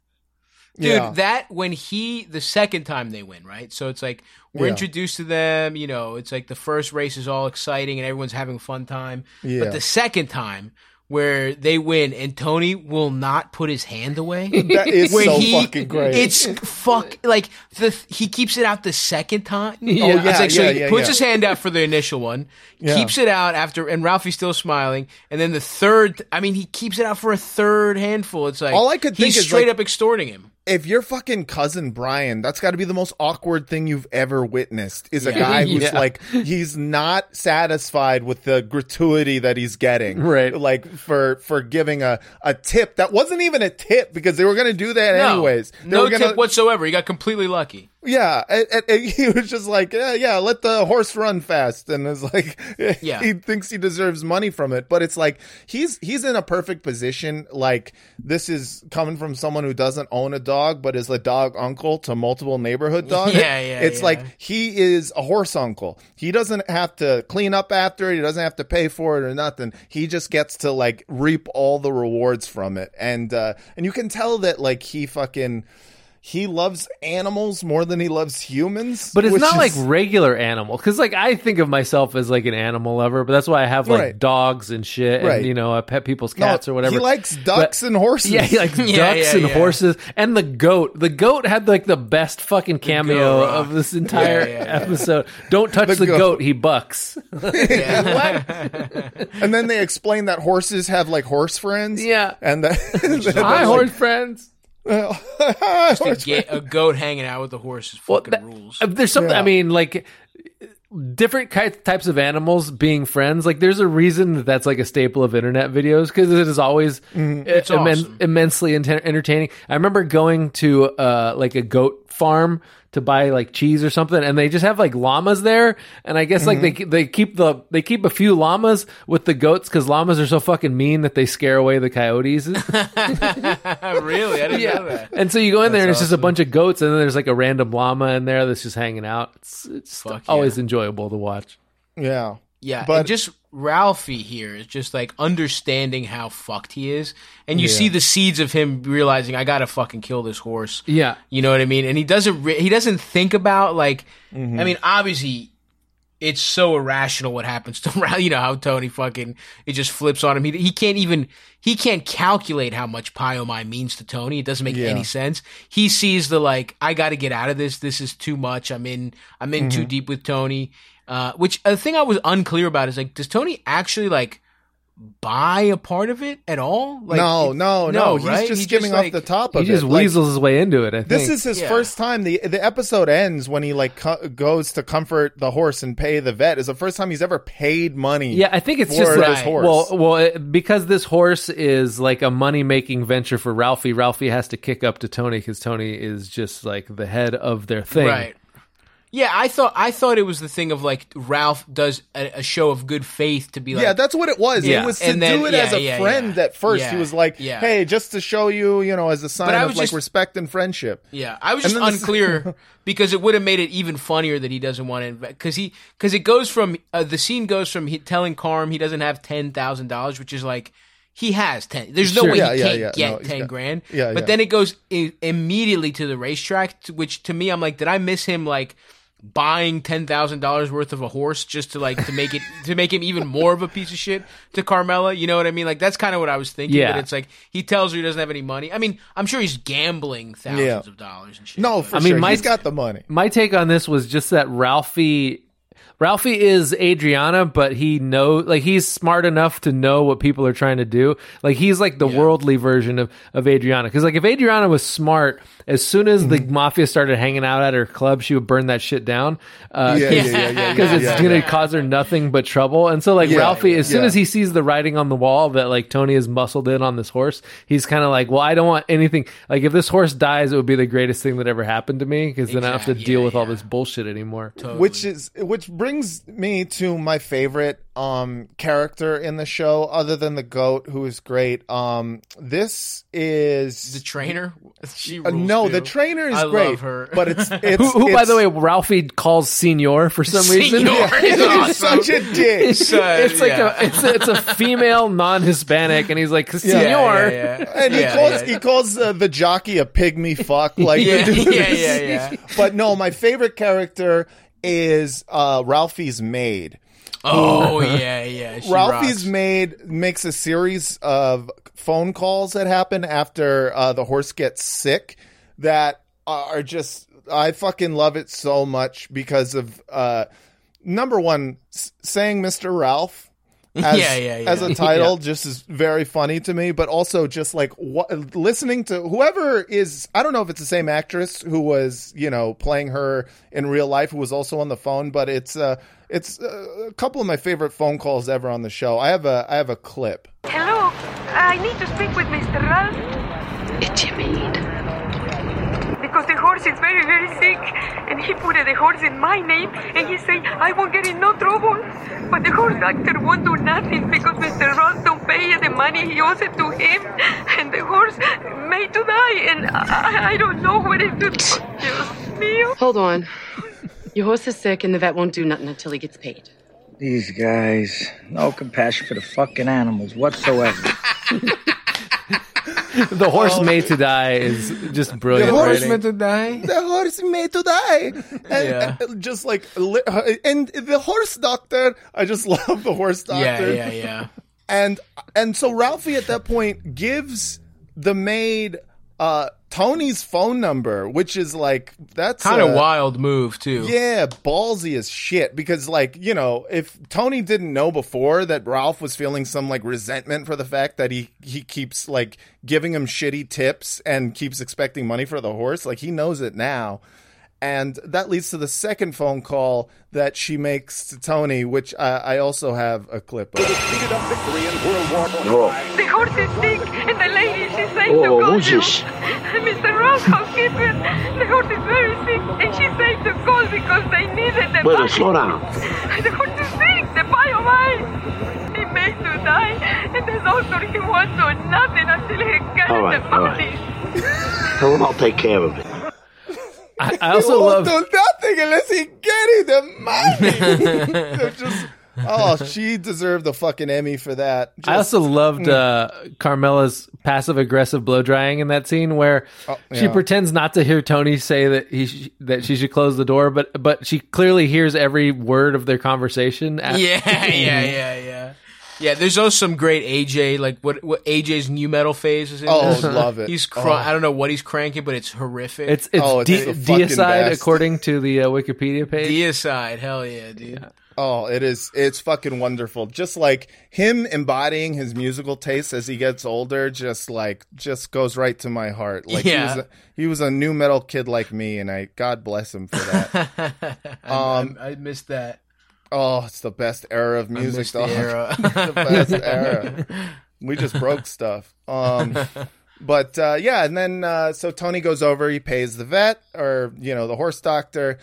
Dude, Yeah. that when he the second time they win, right? So it's like we're Yeah. introduced to them, you know, it's like the first race is all exciting and everyone's having a fun time. Yeah. But the second time where they win and Tony will not put his hand away. That is so he, fucking great. It's fuck like the he keeps it out the second time. Oh, yeah, it's like so yeah, he yeah, puts yeah. his hand out for the initial one, Yeah. keeps it out after and Ralphie's still smiling, and then the third I mean he keeps it out for a third handful. It's like All I could think he's is, straight like- up extorting him. If your fucking cousin Brian, that's got to be the most awkward thing you've ever witnessed. Is a Yeah. guy who's Yeah. like he's not satisfied with the gratuity that he's getting, Right. Like for for giving a a tip that wasn't even a tip because they were going to do that No. anyways. They no were gonna, tip whatsoever. He got completely lucky. Yeah, and, and- he was just like, yeah, yeah, let the horse run fast, and it's like, Yeah. he thinks he deserves money from it, but it's like he's he's in a perfect position. Like this is coming from someone who doesn't own a dog, but is a dog uncle to multiple neighborhood dogs. Yeah, yeah, It's yeah. like he is a horse uncle. He doesn't have to clean up after it. He doesn't have to pay for it or nothing. He just gets to like reap all the rewards from it, and uh and you can tell that like he fucking. He loves animals more than he loves humans, but it's not is- like regular animal because like i think of myself as like an animal lover but that's why i have like Right. dogs and shit Right. and you know i pet people's No, cats or whatever He likes ducks But- and horses. Yeah, he likes Yeah, ducks yeah, and yeah. horses and the goat. The goat had like the best fucking cameo of this entire Yeah, yeah, yeah. episode. Don't touch The the, goat. goat. he bucks. and then they explain that horses have like horse friends. Yeah. and that Hi, horse friends. Hi, A, horse ga- a goat hanging out with the horse is Well, fucking that- rules. There's something. Yeah. I mean, like different ki- types of animals being friends. Like there's a reason that that's like a staple of internet videos because it is always It's i- immen- awesome. immensely enter- entertaining. I remember going to uh, like a goat farm to buy like cheese or something, and they just have like llamas there. And I guess like mm-hmm. they ke- they keep the they keep a few llamas with the goats because llamas are so fucking mean that they scare away the coyotes. really? I didn't know that. And so you go in there and That's it's just a bunch of goats, and then there's like a random llama in there that's just hanging out. It's it's Fuck always enjoyable to watch. Yeah. Yeah, But- and just Ralphie here is just like understanding how fucked he is, and you Yeah. see the seeds of him realizing I gotta fucking kill this horse. Yeah. you know what I mean. And he doesn't re- he doesn't think about like Mm-hmm. I mean obviously it's so irrational what happens to Ralphie. You know how Tony fucking it just flips on him. He he can't even he can't calculate how much Pie-O-My means to Tony. It doesn't make Yeah. any sense. He sees the like I got to get out of this. This is too much. I'm in I'm in too Mhm. deep with Tony. Uh, which a thing I was unclear about is like, does Tony actually like buy a part of it at all? Like, no, it- no, no, He's right? just He skimming like- off the top of it. He just it. Like, weasels his way into it. I think this is his Yeah. first time. the The episode ends when he like co- goes to comfort the horse and pay the vet. Is the first time he's ever paid money. Yeah, I think it's for just his like, horse. well, well, it, because this horse is like a money making venture for Ralphie. Ralphie has to kick up to Tony because Tony is just like the head of their thing. Right. Yeah, I thought I thought it was the thing of like Ralph does a, a show of good faith to be like yeah, that's what it was. Yeah. It was to And then- do it yeah, as a yeah, friend at first. He was like. "Hey, just to show you, you know, as a sign of was like just- respect and friendship." Yeah, I was And just unclear because it would have made it even funnier that he doesn't want to invest because he because it goes from uh, the scene goes from he telling Carm he doesn't have ten thousand dollars, which is like he has ten. There's no Sure. way Yeah, he yeah, can't yeah. get No, ten got- grand. Yeah, but then it goes I- immediately to the racetrack, to, which to me I'm like, did I miss him like? Buying ten thousand dollars worth of a horse just to like to make it to make him even more of a piece of shit to Carmela. You know what I mean? Like that's kind of what I was thinking. Yeah. But it's like he tells her he doesn't have any money. I mean, I'm sure he's gambling thousands Yeah. of dollars and shit. No, for I mean, sure. my- he's got the money. My take on this was just that Ralphie Ralphie is Adriana, but he know like he's smart enough to know what people are trying to do. Like he's like the worldly version of of Adriana. Because like if Adriana was smart, as soon as the Mm-hmm. mafia started hanging out at her club, she would burn that shit down. Uh, Yeah, yeah, yeah, yeah, because yeah, it's yeah, gonna yeah. cause her nothing but trouble. And so like Yeah, Ralphie, as soon yeah. as he sees the writing on the wall that like Tony is muscled in on this horse, he's kind of like, well, I don't want anything. Like if this horse dies, it would be the greatest thing that ever happened to me because then I don't have to Exactly. deal Yeah, with all this bullshit anymore. which is which brings me to my favorite um character in the show other than the goat who is great um this is the trainer. She uh, rules no the trainer is I great love her. but it's it's Who, who by the way, Ralphie calls Senor for some reason. Senor is awesome. such a dick It's, it's like yeah. a it's a, it's a female non-Hispanic, and he's like Senor. Yeah, yeah, yeah. and he Yeah, calls yeah. he calls uh, the jockey a pygmy fuck like Yeah, the dude yeah, yeah, yeah. but no my favorite character is uh Ralphie's maid Oh yeah, yeah. She Ralphie's rocks. maid makes a series of phone calls that happen after uh, the horse gets sick that are just I fucking love it so much because of uh, number one s- saying Mr. Ralph as, Yeah, yeah, yeah. as a title just is very funny to me but also just like what, listening to whoever is I don't know if it's the same actress who was you know playing her in real life who was also on the phone but it's uh it's uh, a couple of my favorite phone calls ever on the show I have a I have a clip Hello, I need to speak with Mr. Ralph. It's your maid. Because the horse is very, very sick. And he put the horse in my name. And he said, I won't get in no trouble. But the horse doctor won't do nothing because Mr. Ross don't pay the money he owes it to him. And the horse made to die. And I, I don't know what it do. Dios mío. Hold on. Your horse is sick, and the vet won't do nothing until he gets paid. These guys, no compassion for the fucking animals whatsoever. The horse made to die is just brilliant. The horse writing. meant to die. the horse made to die and Yeah. uh, just like and the horse doctor I just love the horse doctor. Yeah, doctor yeah, yeah. and and so Ralphie at that point gives the maid uh Tony's phone number which is like that's Kind of wild move too. yeah, ballsy as shit. Because, like, you know, if Tony didn't know before that Ralph was feeling some like resentment for the fact that he he keeps like giving him shitty tips and keeps expecting money for the horse, like he knows it now. and that leads to the second phone call that she makes to Tony, which I, I also have a clip of. The horse is sick, Oh, to call who's you. this? Mr. Ross, housekeeper, the horse is very sick, and she said to call because they needed the Wait, bio- slow down. The horse is sick, the biomine. He may to die, and the doctor, he won't do nothing until he gets All right, the all right. money. Tell him I'll take care of it. I, I also He won't love. do nothing unless he getting the money. They're just, oh, she deserved the fucking Emmy for that. I also loved uh, Carmela's passive aggressive blow drying in that scene where Oh, she pretends not to hear Tony say that he sh- that she should close the door, but but she clearly hears every word of their conversation. at- Yeah, yeah, yeah, yeah. Yeah, there's also some great AJ, like what what AJ's nu metal phase is in. Oh, this. love it. He's cr- Oh. I don't know what he's cranking, but it's horrific. It's it's, Oh, it's de- the deicide best. according to the uh, Wikipedia page. deicide. Hell yeah, dude. Oh, it is. It's fucking wonderful. Just like him embodying his musical taste as he gets older, just like just goes right to my heart. Like he was, a, he was a nu metal kid like me, and I God bless him for that. Um, I, I missed that. oh, it's the best era of music. missed the era. the best era. We just broke stuff. Um, but uh, yeah, and then uh, so Tony goes over. He pays the vet or you know the horse doctor.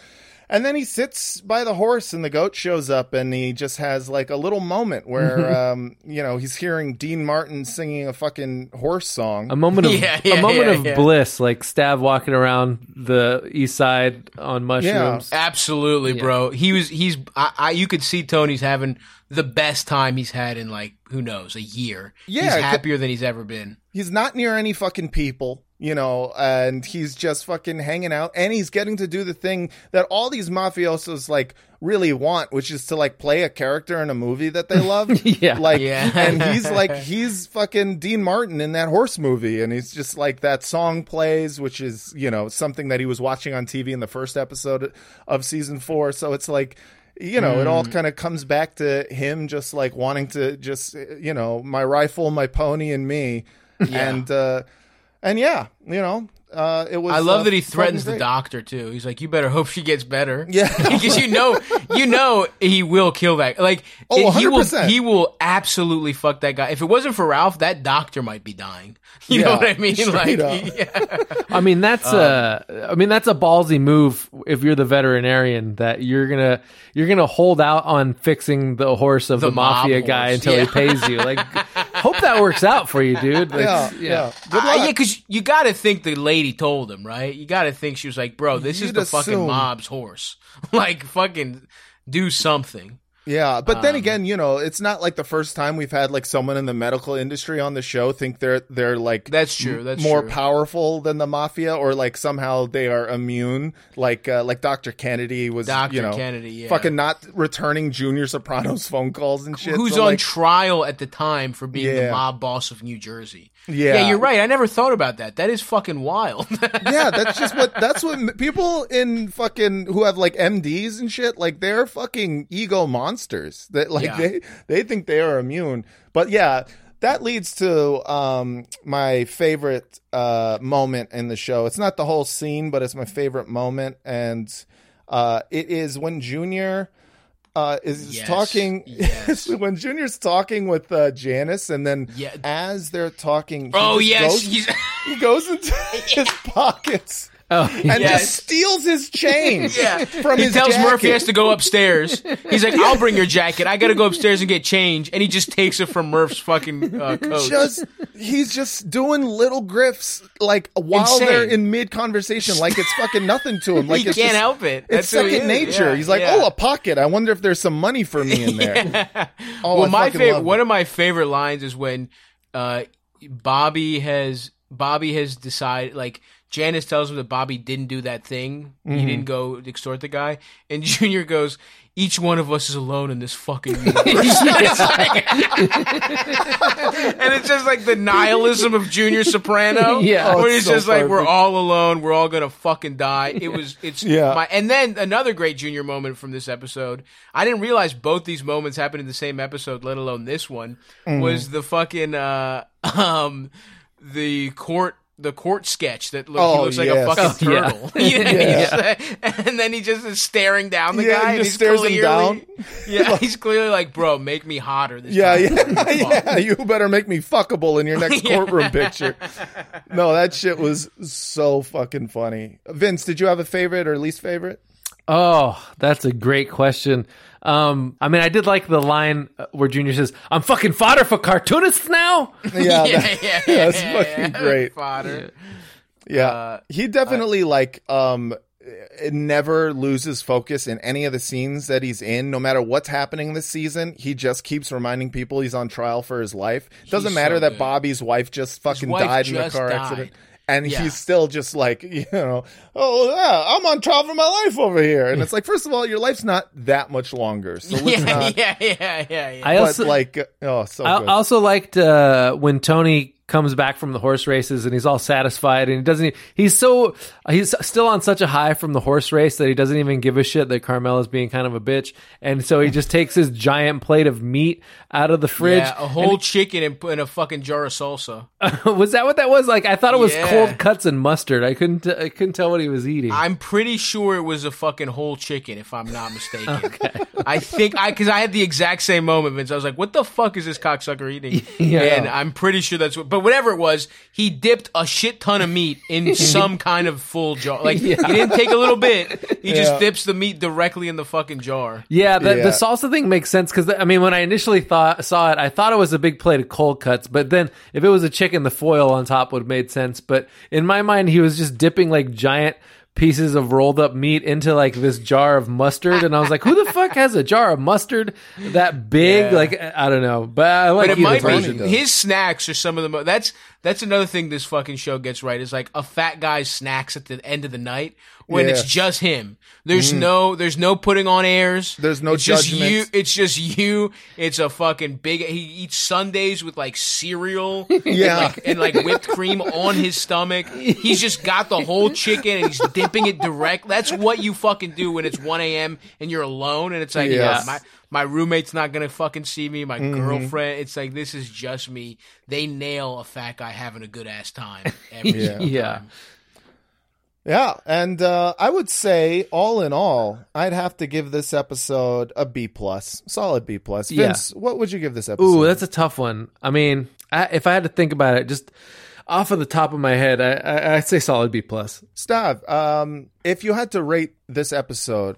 And then he sits by the horse, and the goat shows up, and he just has like a little moment where, um, you know, he's hearing Dean Martin singing a fucking horse song. A moment of Yeah, yeah, a moment yeah, of yeah. bliss, like Stav walking around the east side on mushrooms. Absolutely, bro. He was. He's. I, I. You could see Tony's having the best time he's had in like who knows a year. Yeah, he's happier than he's ever been. he's not near any fucking people, you know, and he's just fucking hanging out and he's getting to do the thing that all these mafiosos like really want, which is to like play a character in a movie that they love. Yeah. Like Yeah. and he's like he's fucking Dean Martin in that horse movie and he's just like that song plays, which is, you know, something that he was watching on TV in the first episode of season 4. So it's like you know, it all Mm. kind of comes back to him just like wanting to just you know, my rifle, my pony and me. And uh and yeah, you know, uh it was I love uh, that he threatens the doctor too. He's like, "You better hope she gets better." Yeah. because you know, you know, he will kill that. Like, Oh, he will, 100%. he will absolutely fuck that guy. If it wasn't for Ralph, that doctor might be dying. You know what I mean? Like, up. yeah. I mean that's uh I mean that's a ballsy move if you're the veterinarian that you're gonna you're gonna hold out on fixing the horse of the, The mob mafia guy until yeah. he pays you. Like hope that works out for you, dude. Like, Yeah, yeah. Good Uh, yeah, because you got to think the lady told him, right? You got to think she was like, "Bro, this is You'd the fucking mob's horse. like, fucking do something." Yeah, but then Um, again, you know, it's not like the first time we've had like someone in the medical industry on the show think they're they're like That's true, that's more true. powerful than the mafia or like somehow they are immune like uh, like Dr. Kennedy was Dr. you know Kennedy, yeah. fucking not returning Junior Sopranos phone calls and shit. Who's So, on like, trial at the time for being the mob boss of New Jersey? Yeah. you're right. I never thought about that. That is fucking wild. yeah, that's just what that's what people in fucking who have like MDs and shit like they're fucking ego monsters. That like Yeah. they they think they are immune. But yeah, that leads to um my favorite uh moment in the show. It's not the whole scene, but it's my favorite moment and uh it is when Junior uh, is Yes, talking when Junior's talking with uh, Janice, and then Yeah. as they're talking, he Oh, yes, goes- he goes into his pockets Oh, and Yes. just steals his change yeah. from he his tells jacket. Murphy he has to go upstairs. He's like, "I'll bring your jacket. I got to go upstairs and get change." And he just takes it from Murph's fucking uh, coat. Just he's just doing little grifts like while Insane. they're in mid conversation, like it's fucking nothing to him. Like He it's can't just- help it. It's That's who he second is. nature. Yeah, he's like, yeah. oh, a pocket. I wonder if there's some money for me in there. Oh, well, I my favorite, one it. of my favorite lines is when uh, Bobby has Bobby has decided like Janice tells him that Bobby didn't do that thing. He Mhm. didn't go extort the guy, and Junior goes. Each one of us is alone in this fucking universe. It's like- and it's just like the nihilism of Junior Soprano. Yeah. Oh, where it's it's so just like we're all alone, we're all gonna fucking die. It was, it's Yeah. my, and then another great Junior moment from this episode. I didn't realize both these moments happened in the same episode, let alone this one. Mm-hmm. Was the fucking uh, um, the court the court sketch that look, Oh, he looks like a fucking Oh, yeah. turtle. You know, Yeah. he's, uh, and then he just is staring down the Yeah, guy. he and just he's stares him clearly, down. Yeah, he's clearly like, bro, make me hotter. This Yeah, time. yeah, yeah. You better make me fuckable in your next courtroom picture. No, that shit was so fucking funny. Vince, did you have a favorite or least favorite? Oh, that's a great question. Um, I mean, I did like the line uh, where Junior says, "I'm fucking fodder for cartoonists now." Yeah, Yeah, that- yeah, that's yeah, fucking yeah. great. Fodder. Yeah, Uh, he definitely like um it never loses focus in any of the scenes that he's in. No matter what's happening this season, he just keeps reminding people he's on trial for his life. Doesn't matter so that good. Bobby's wife just fucking wife died in a car died. accident. And Yeah. he's still just like, you know, oh yeah, I'm on trial for my life over here. And it's like, first of all, your life's not that much longer. So yeah, not yeah, yeah, yeah, yeah. I but also like oh so I good. also liked uh, when Tony comes back from the horse races and he's all satisfied and he doesn't. He's so he's still on such a high from the horse race that he doesn't even give a shit that Carmela's being kind of a bitch, and so he just takes his giant plate of meat out of the fridge. Yeah, a whole chicken and put in a fucking jar of salsa. was that what that was? Like I thought it was Yeah. cold cuts and mustard. I couldn't I couldn't tell what he was eating. I'm pretty sure it was a fucking whole chicken, if I'm not mistaken. I think I because I had the exact same moment, Vince. I was like, "What the fuck is this cocksucker eating?" Yeah. And I'm pretty sure that's what. But whatever it was, he dipped a shit ton of meat in some kind of full jar. Like Yeah. he didn't take a little bit. He Yeah. just dips the meat directly in the fucking jar. Yeah, the, Yeah. the salsa thing makes sense because I mean, when I initially thought saw it, I thought it was a big plate of cold cuts. But then, if it was a chicken, the foil on top would have made sense. But in my mind, he was just dipping like giant pieces of rolled up meat into like this jar of mustard, and I was like, "Who the fuck has a jar of mustard that big?" Yeah. Like, I don't know, but I like but it might be his snacks are some of the most. That's that's another thing this fucking show gets right is like a fat guy's snacks at the end of the night when it's just him. There's Mm. no there's no putting on airs. There's no it's just you. It's just you. It's a fucking big. He eats sundaes with like cereal. Yeah. and like, and like whipped cream on his stomach. He's just got the whole chicken and he's dipping it direct. That's what you fucking do when it's 1 a.m. and you're alone and it's like, Yes. yeah, my my roommate's not gonna fucking see me. My Mhm. girlfriend. It's like this is just me. They nail a fat guy having a good ass time. Every Yeah. single Yeah. Yeah, and uh, I would say, all in all, I'd have to give this episode a B plus, solid B plus. Yeah. What would you give this episode? Ooh, that's a tough one. I mean, I, if I had to think about it, just off of the top of my head, I, I, I'd say solid B plus. Stav, um, if you had to rate this episode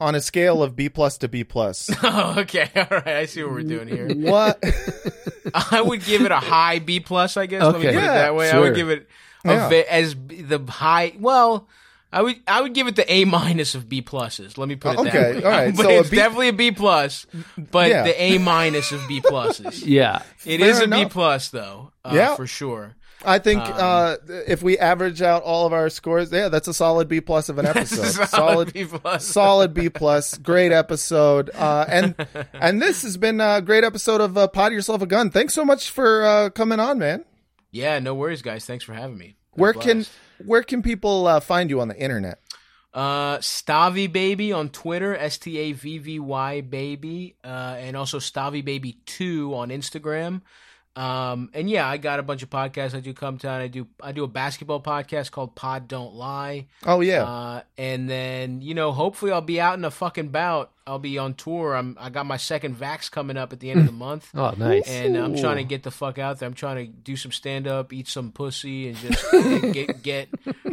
on a scale of B plus to B plus, Oh, okay, all right. I see what we're doing here. what? I would give it a high B plus. I guess. Let me Okay. put it that way. I would give it a Yeah. ve- as the high. Well. I would I would give it the A minus of B pluses. Let me put it Oh, that okay, way. all right. but So it's B- definitely a B plus, but Yeah. the A minus of B pluses. Yeah. It Fair is a B enough. plus though. Uh, Yeah. for sure. I think Um, uh, if we average out all of our scores, yeah, that's a solid B plus of an episode. Solid solid B plus. solid B plus. Great episode, uh, and and this has been a great episode of uh, Pod Yourself a Gun. Thanks so much for uh, coming on, man. Yeah, no worries, guys. Thanks for having me. Where Blast. can where can people uh, find you on the internet? Uh, Stavvy Baby on Twitter, S T A V V Y Baby, uh, and also Stavvy Baby Two on Instagram. Um, and yeah, I got a bunch of podcasts. I do Cum Town. I do I do a basketball podcast called Pod Don't Lie. Oh yeah, Uh, and then you know, hopefully, I'll be out in a fucking bout. I'll be on tour. I'm I got my second vax coming up at the end of the month. Oh, nice. And I'm trying to get the fuck out there. I'm trying to do some stand up, eat some pussy, and just get get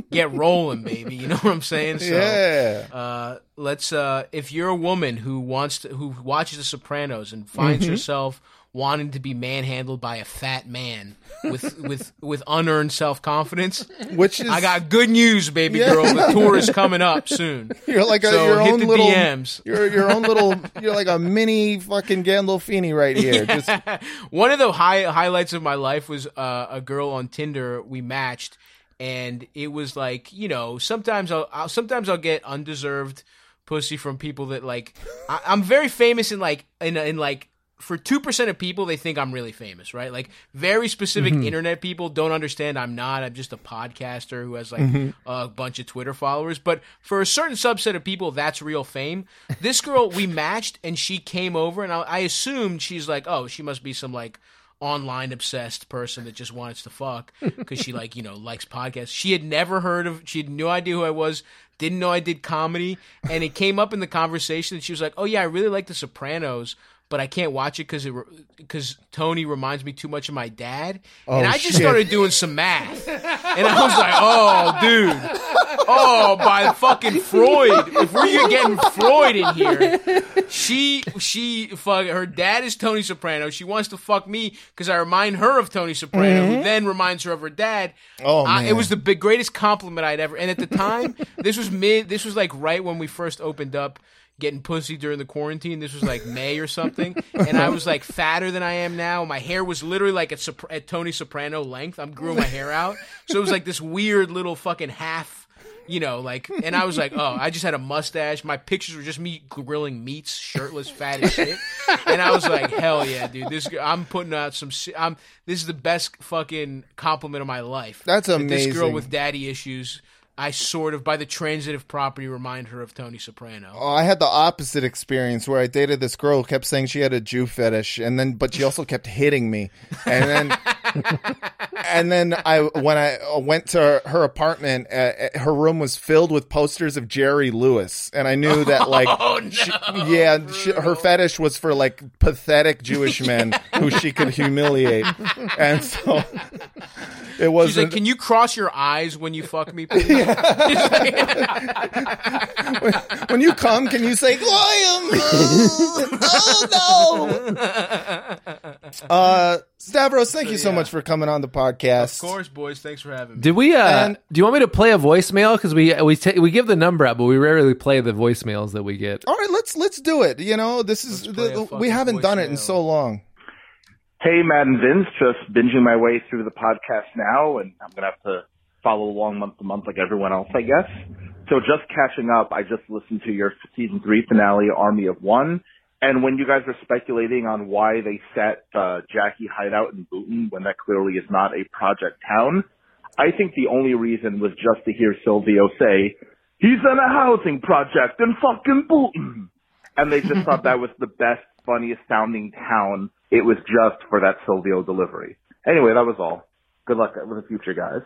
get rolling, baby. You know what I'm saying? So, Yeah. Uh, let's. Uh, if you're a woman who wants to, who watches The Sopranos and finds Mhm. herself wanting to be manhandled by a fat man with with with unearned self confidence, Which is I got good news, baby Yeah. girl. The tour is coming up soon. You're like a, So your hit own the little DMs. You're your own little. You're like a mini fucking Gandolfini right here. Just One of the high highlights of my life was uh, a girl on Tinder. We matched, and it was like you know sometimes I'll, I'll sometimes I'll get undeserved pussy from people that like I, I'm very famous in like in in like. For two percent of people, they think I'm really famous, right? Like very specific Mm-hmm. Mhm. internet people don't understand I'm not. I'm just a podcaster who has like Mhm. a bunch of Twitter followers. But for a certain subset of people, that's real fame. This girl, we matched, and she came over, and I, I assumed she's like, oh, she must be some like online obsessed person that just wants to fuck because she like you know likes podcasts. She had never heard of. She had no idea who I was. Didn't know I did comedy, and it came up in the conversation. And she was like, "Oh yeah, I really like The Sopranos." But I can't watch it because it because Tony reminds me too much of my dad, Oh, and I just shit. started doing some math, and I was like, "Oh, dude, oh, by fucking Freud! If we're getting Freud in here, she she fuck her dad is Tony Soprano. She wants to fuck me because I remind her of Tony Soprano, who Mhm. then reminds her of her dad. Oh, I- it was the big, greatest compliment I'd ever. And at the time, this was mid. This was like right when we first opened up. Getting pussy during the quarantine. This was like May or something, and I was like fatter than I am now. My hair was literally like at, at Tony Soprano length. I'm growing my hair out, so it was like this weird little fucking half you know, like, and I was like, oh, I just had a mustache. My pictures were just me grilling meats, shirtless, fat as shit. And I was like, hell yeah, dude, this, I'm putting out some, I'm, this is the best fucking compliment of my life. That's That This girl with daddy issues, I sort of, by the transitive property, remind her of Tony Soprano. Oh, I had the opposite experience where I dated this girl who kept saying she had a Jew fetish, and then but she also kept hitting me, and then and then I when I went to her apartment, uh, her room was filled with posters of Jerry Lewis, and I knew that like Oh, she- yeah, she, her fetish was for like pathetic Jewish men who she could humiliate, and so it was She's like, can you cross your eyes when you fuck me? please?" when you come, can you say Liam? oh no! Uh, Stavros, thank you so much for coming on the podcast. Of course, boys. Thanks for having me. Did we? Uh, And- do you want me to play a voicemail? Because we we ta- we give the number out, but we rarely play the voicemails that we get. All right, let's let's do it. You know, this is the, we haven't done it in so long. Hey, Matt and Vince, just binging my way through the podcast now, and I'm gonna have to follow along month to month like everyone else, I guess. So just catching up, I just listened to your season three finale, Army of One, and when you guys were speculating on why they set uh, Jackie hideout in Boonton when that clearly is not a project town, I think the only reason was just to hear Silvio say, "He's in a housing project in fucking Boonton." and they just thought that was the best, funniest sounding town. It was just for that Silvio delivery. Anyway, that was all. Good luck with the future, guys.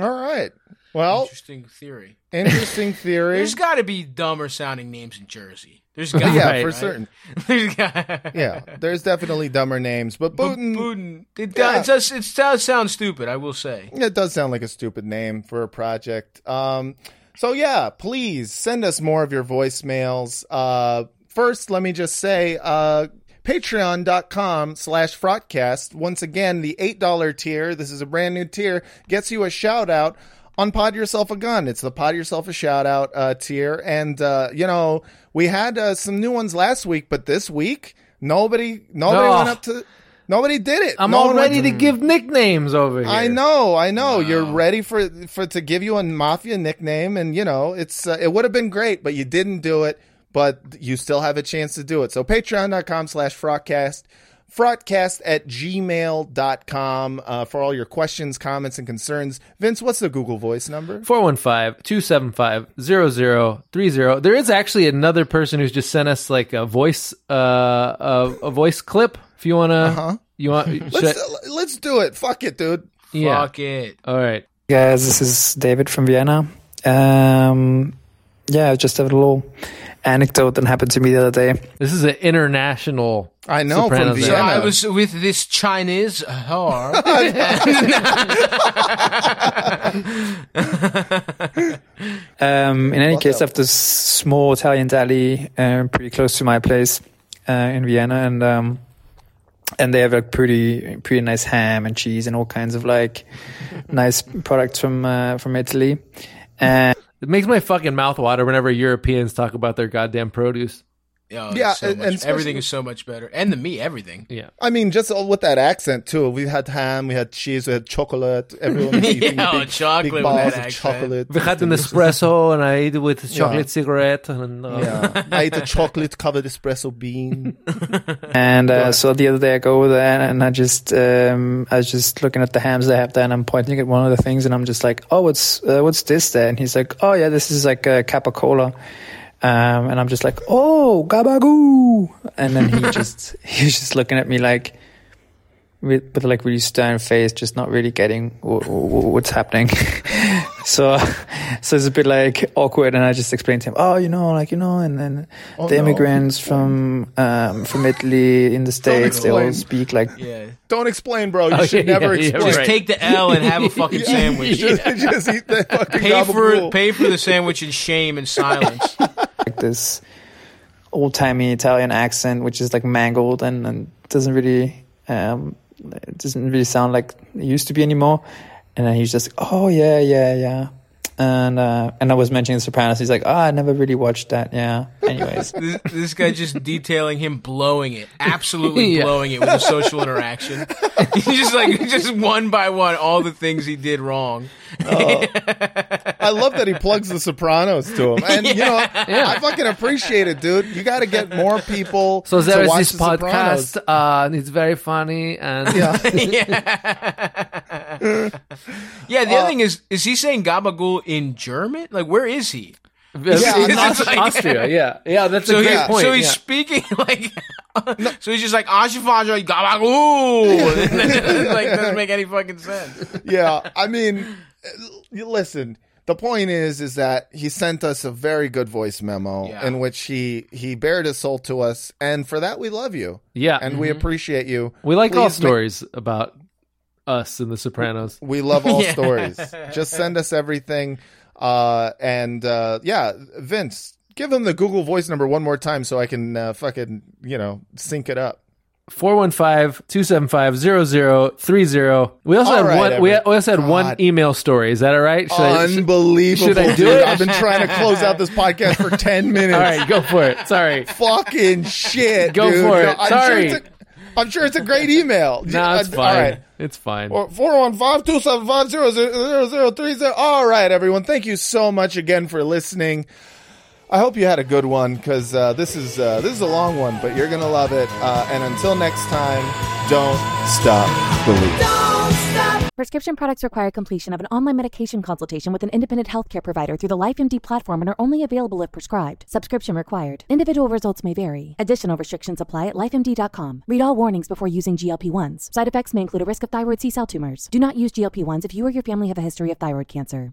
All right. Well, Interesting theory. interesting theory. There's got to be dumber sounding names in Jersey. There's got yeah, right, for right? certain. There's got- yeah, there's definitely dumber names, but Boonton, Boonton. It, Yeah. does, it, does, it does sound stupid, I will say. It does sound like a stupid name for a project. Um, so yeah, please send us more of your voicemails. Uh, first, let me just say, uh, patreon.com slash frotcast. Once again, the $8 tier, this is a brand new tier, gets you a shout out on Pod Yourself a Gun. It's the Pod Yourself a Shout Out uh, tier. And, uh, you know, we had uh, some new ones last week, but this week, nobody, nobody Oh. went up to, nobody did it. I'm No all one went ready to give nicknames over here. I know, I know. You're ready for for to give you a mafia nickname, and you know it's uh, it would have been great, but you didn't do it. But you still have a chance to do it. So patreon.com slash frotcast, frotcast at gmail.com uh, for all your questions, comments, and concerns. Vince, what's the Google Voice number? 415-275-0030. There is actually another person who's just sent us like a voice uh a, a voice clip if you want to Uh-huh. you want Let's should- uh, let's do it. Fuck it, dude. yeah. Fuck it. All right. Guys, this is David from Vienna. Um, yeah, just a little anecdote that happened to me the other day. This is an international I know, from Sopranos Vienna. I was with this Chinese whore. Um, in any case, I have this small Italian deli uh, pretty close to my place uh, in Vienna, and um, and they have like pretty pretty nice ham and cheese and all kinds of like nice products from uh, from Italy. And It makes my fucking mouth water whenever Europeans talk about their goddamn produce. Oh, Yeah, so and- much- and everything is so much better. And the meat, everything. Yeah. I mean, just all with that accent too. We had ham, we had cheese, we had chocolate. Everyone was eating Yeah, big, chocolate big with that of chocolate. We had an espresso and I ate it with a Yeah. chocolate cigarette and uh, Yeah, I ate a chocolate covered espresso bean. And uh, so the other day I go over there and I just um, I was just looking at the hams they have there and I'm pointing at one of the things and I'm just like, oh, what's uh, what's this there? And he's like, oh yeah, this is like a capicola. Um, and I'm just like, oh, gabagoo. And then he just he's just looking at me like, with, with like really stern face, just not really getting w- w- what's happening. so, so it's a bit like awkward. And I just explained to him, oh, you know, like you know, and then Oh, the no. immigrants from um, from Italy in the states, they all explain. speak like Yeah. Don't explain, bro. You Oh, should yeah, never yeah, explain. Just Right. take the L and have a fucking sandwich. Just, just eat the fucking Pay for gabagool. pay for the sandwich in shame and silence. Like this old timey Italian accent, which is like mangled and, and doesn't really um, it doesn't really sound like it used to be anymore. And then he's just, oh yeah, yeah, yeah. And uh, and I was mentioning The Sopranos. He's like, oh, I never really watched that. Yeah. Anyways, this, this guy just detailing him blowing it, absolutely Yeah. blowing it with a social interaction. He's just like just one by one all the things he did wrong. I love that he plugs the Sopranos to him, and you know, I fucking appreciate it, dude. You got to get more people. So there to is watch this the Sopranos. podcast, uh, and it's very funny, and Yeah, yeah. the Uh, other thing is, is he saying gabagool in German? Like, where is he? Yeah, in Aus- like- Austria. Yeah, yeah, that's so a great he- point. So he's yeah. speaking like, so he's just like Ashifaja gabagool. And then, like doesn't make any fucking sense. yeah, I mean, you listen. The point is, is that he sent us a very good voice memo Yeah. in which he he bared his soul to us, and for that we love you. Yeah. and we Mm-hmm. appreciate you. We like all Please ma- stories about us and The Sopranos. We love all Yeah. stories. Just send us everything. Uh, and uh, yeah, Vince, give him the Google Voice number one more time so I can uh, fucking you know sync it up. 415-275-0030. We also All had right, one. We, we also had one email story. Is that all right? Should I- should- Unbelievable! should I do it? I've been trying to close out this podcast for ten minutes. all right, go for it. Sorry. Fucking shit. Go dude. for it. No, I'm Sorry. Sure it's a, I'm sure it's a great email. No, it's Uh, fine. All right. It's fine. 415-275-0030. All right, everyone. Thank you so much again for listening. I hope you had a good one because uh, this is uh, this is a long one, but you're gonna love it. Uh, and until next time, don't stop believing. Prescription products require completion of an online medication consultation with an independent healthcare provider through the LifeMD platform and are only available if prescribed. Subscription required. Individual results may vary. Additional restrictions apply at lifemd.com. Read all warnings before using GLP-1s. Side effects may include a risk of thyroid C-cell tumors. Do not use GLP-1s if you or your family have a history of thyroid cancer.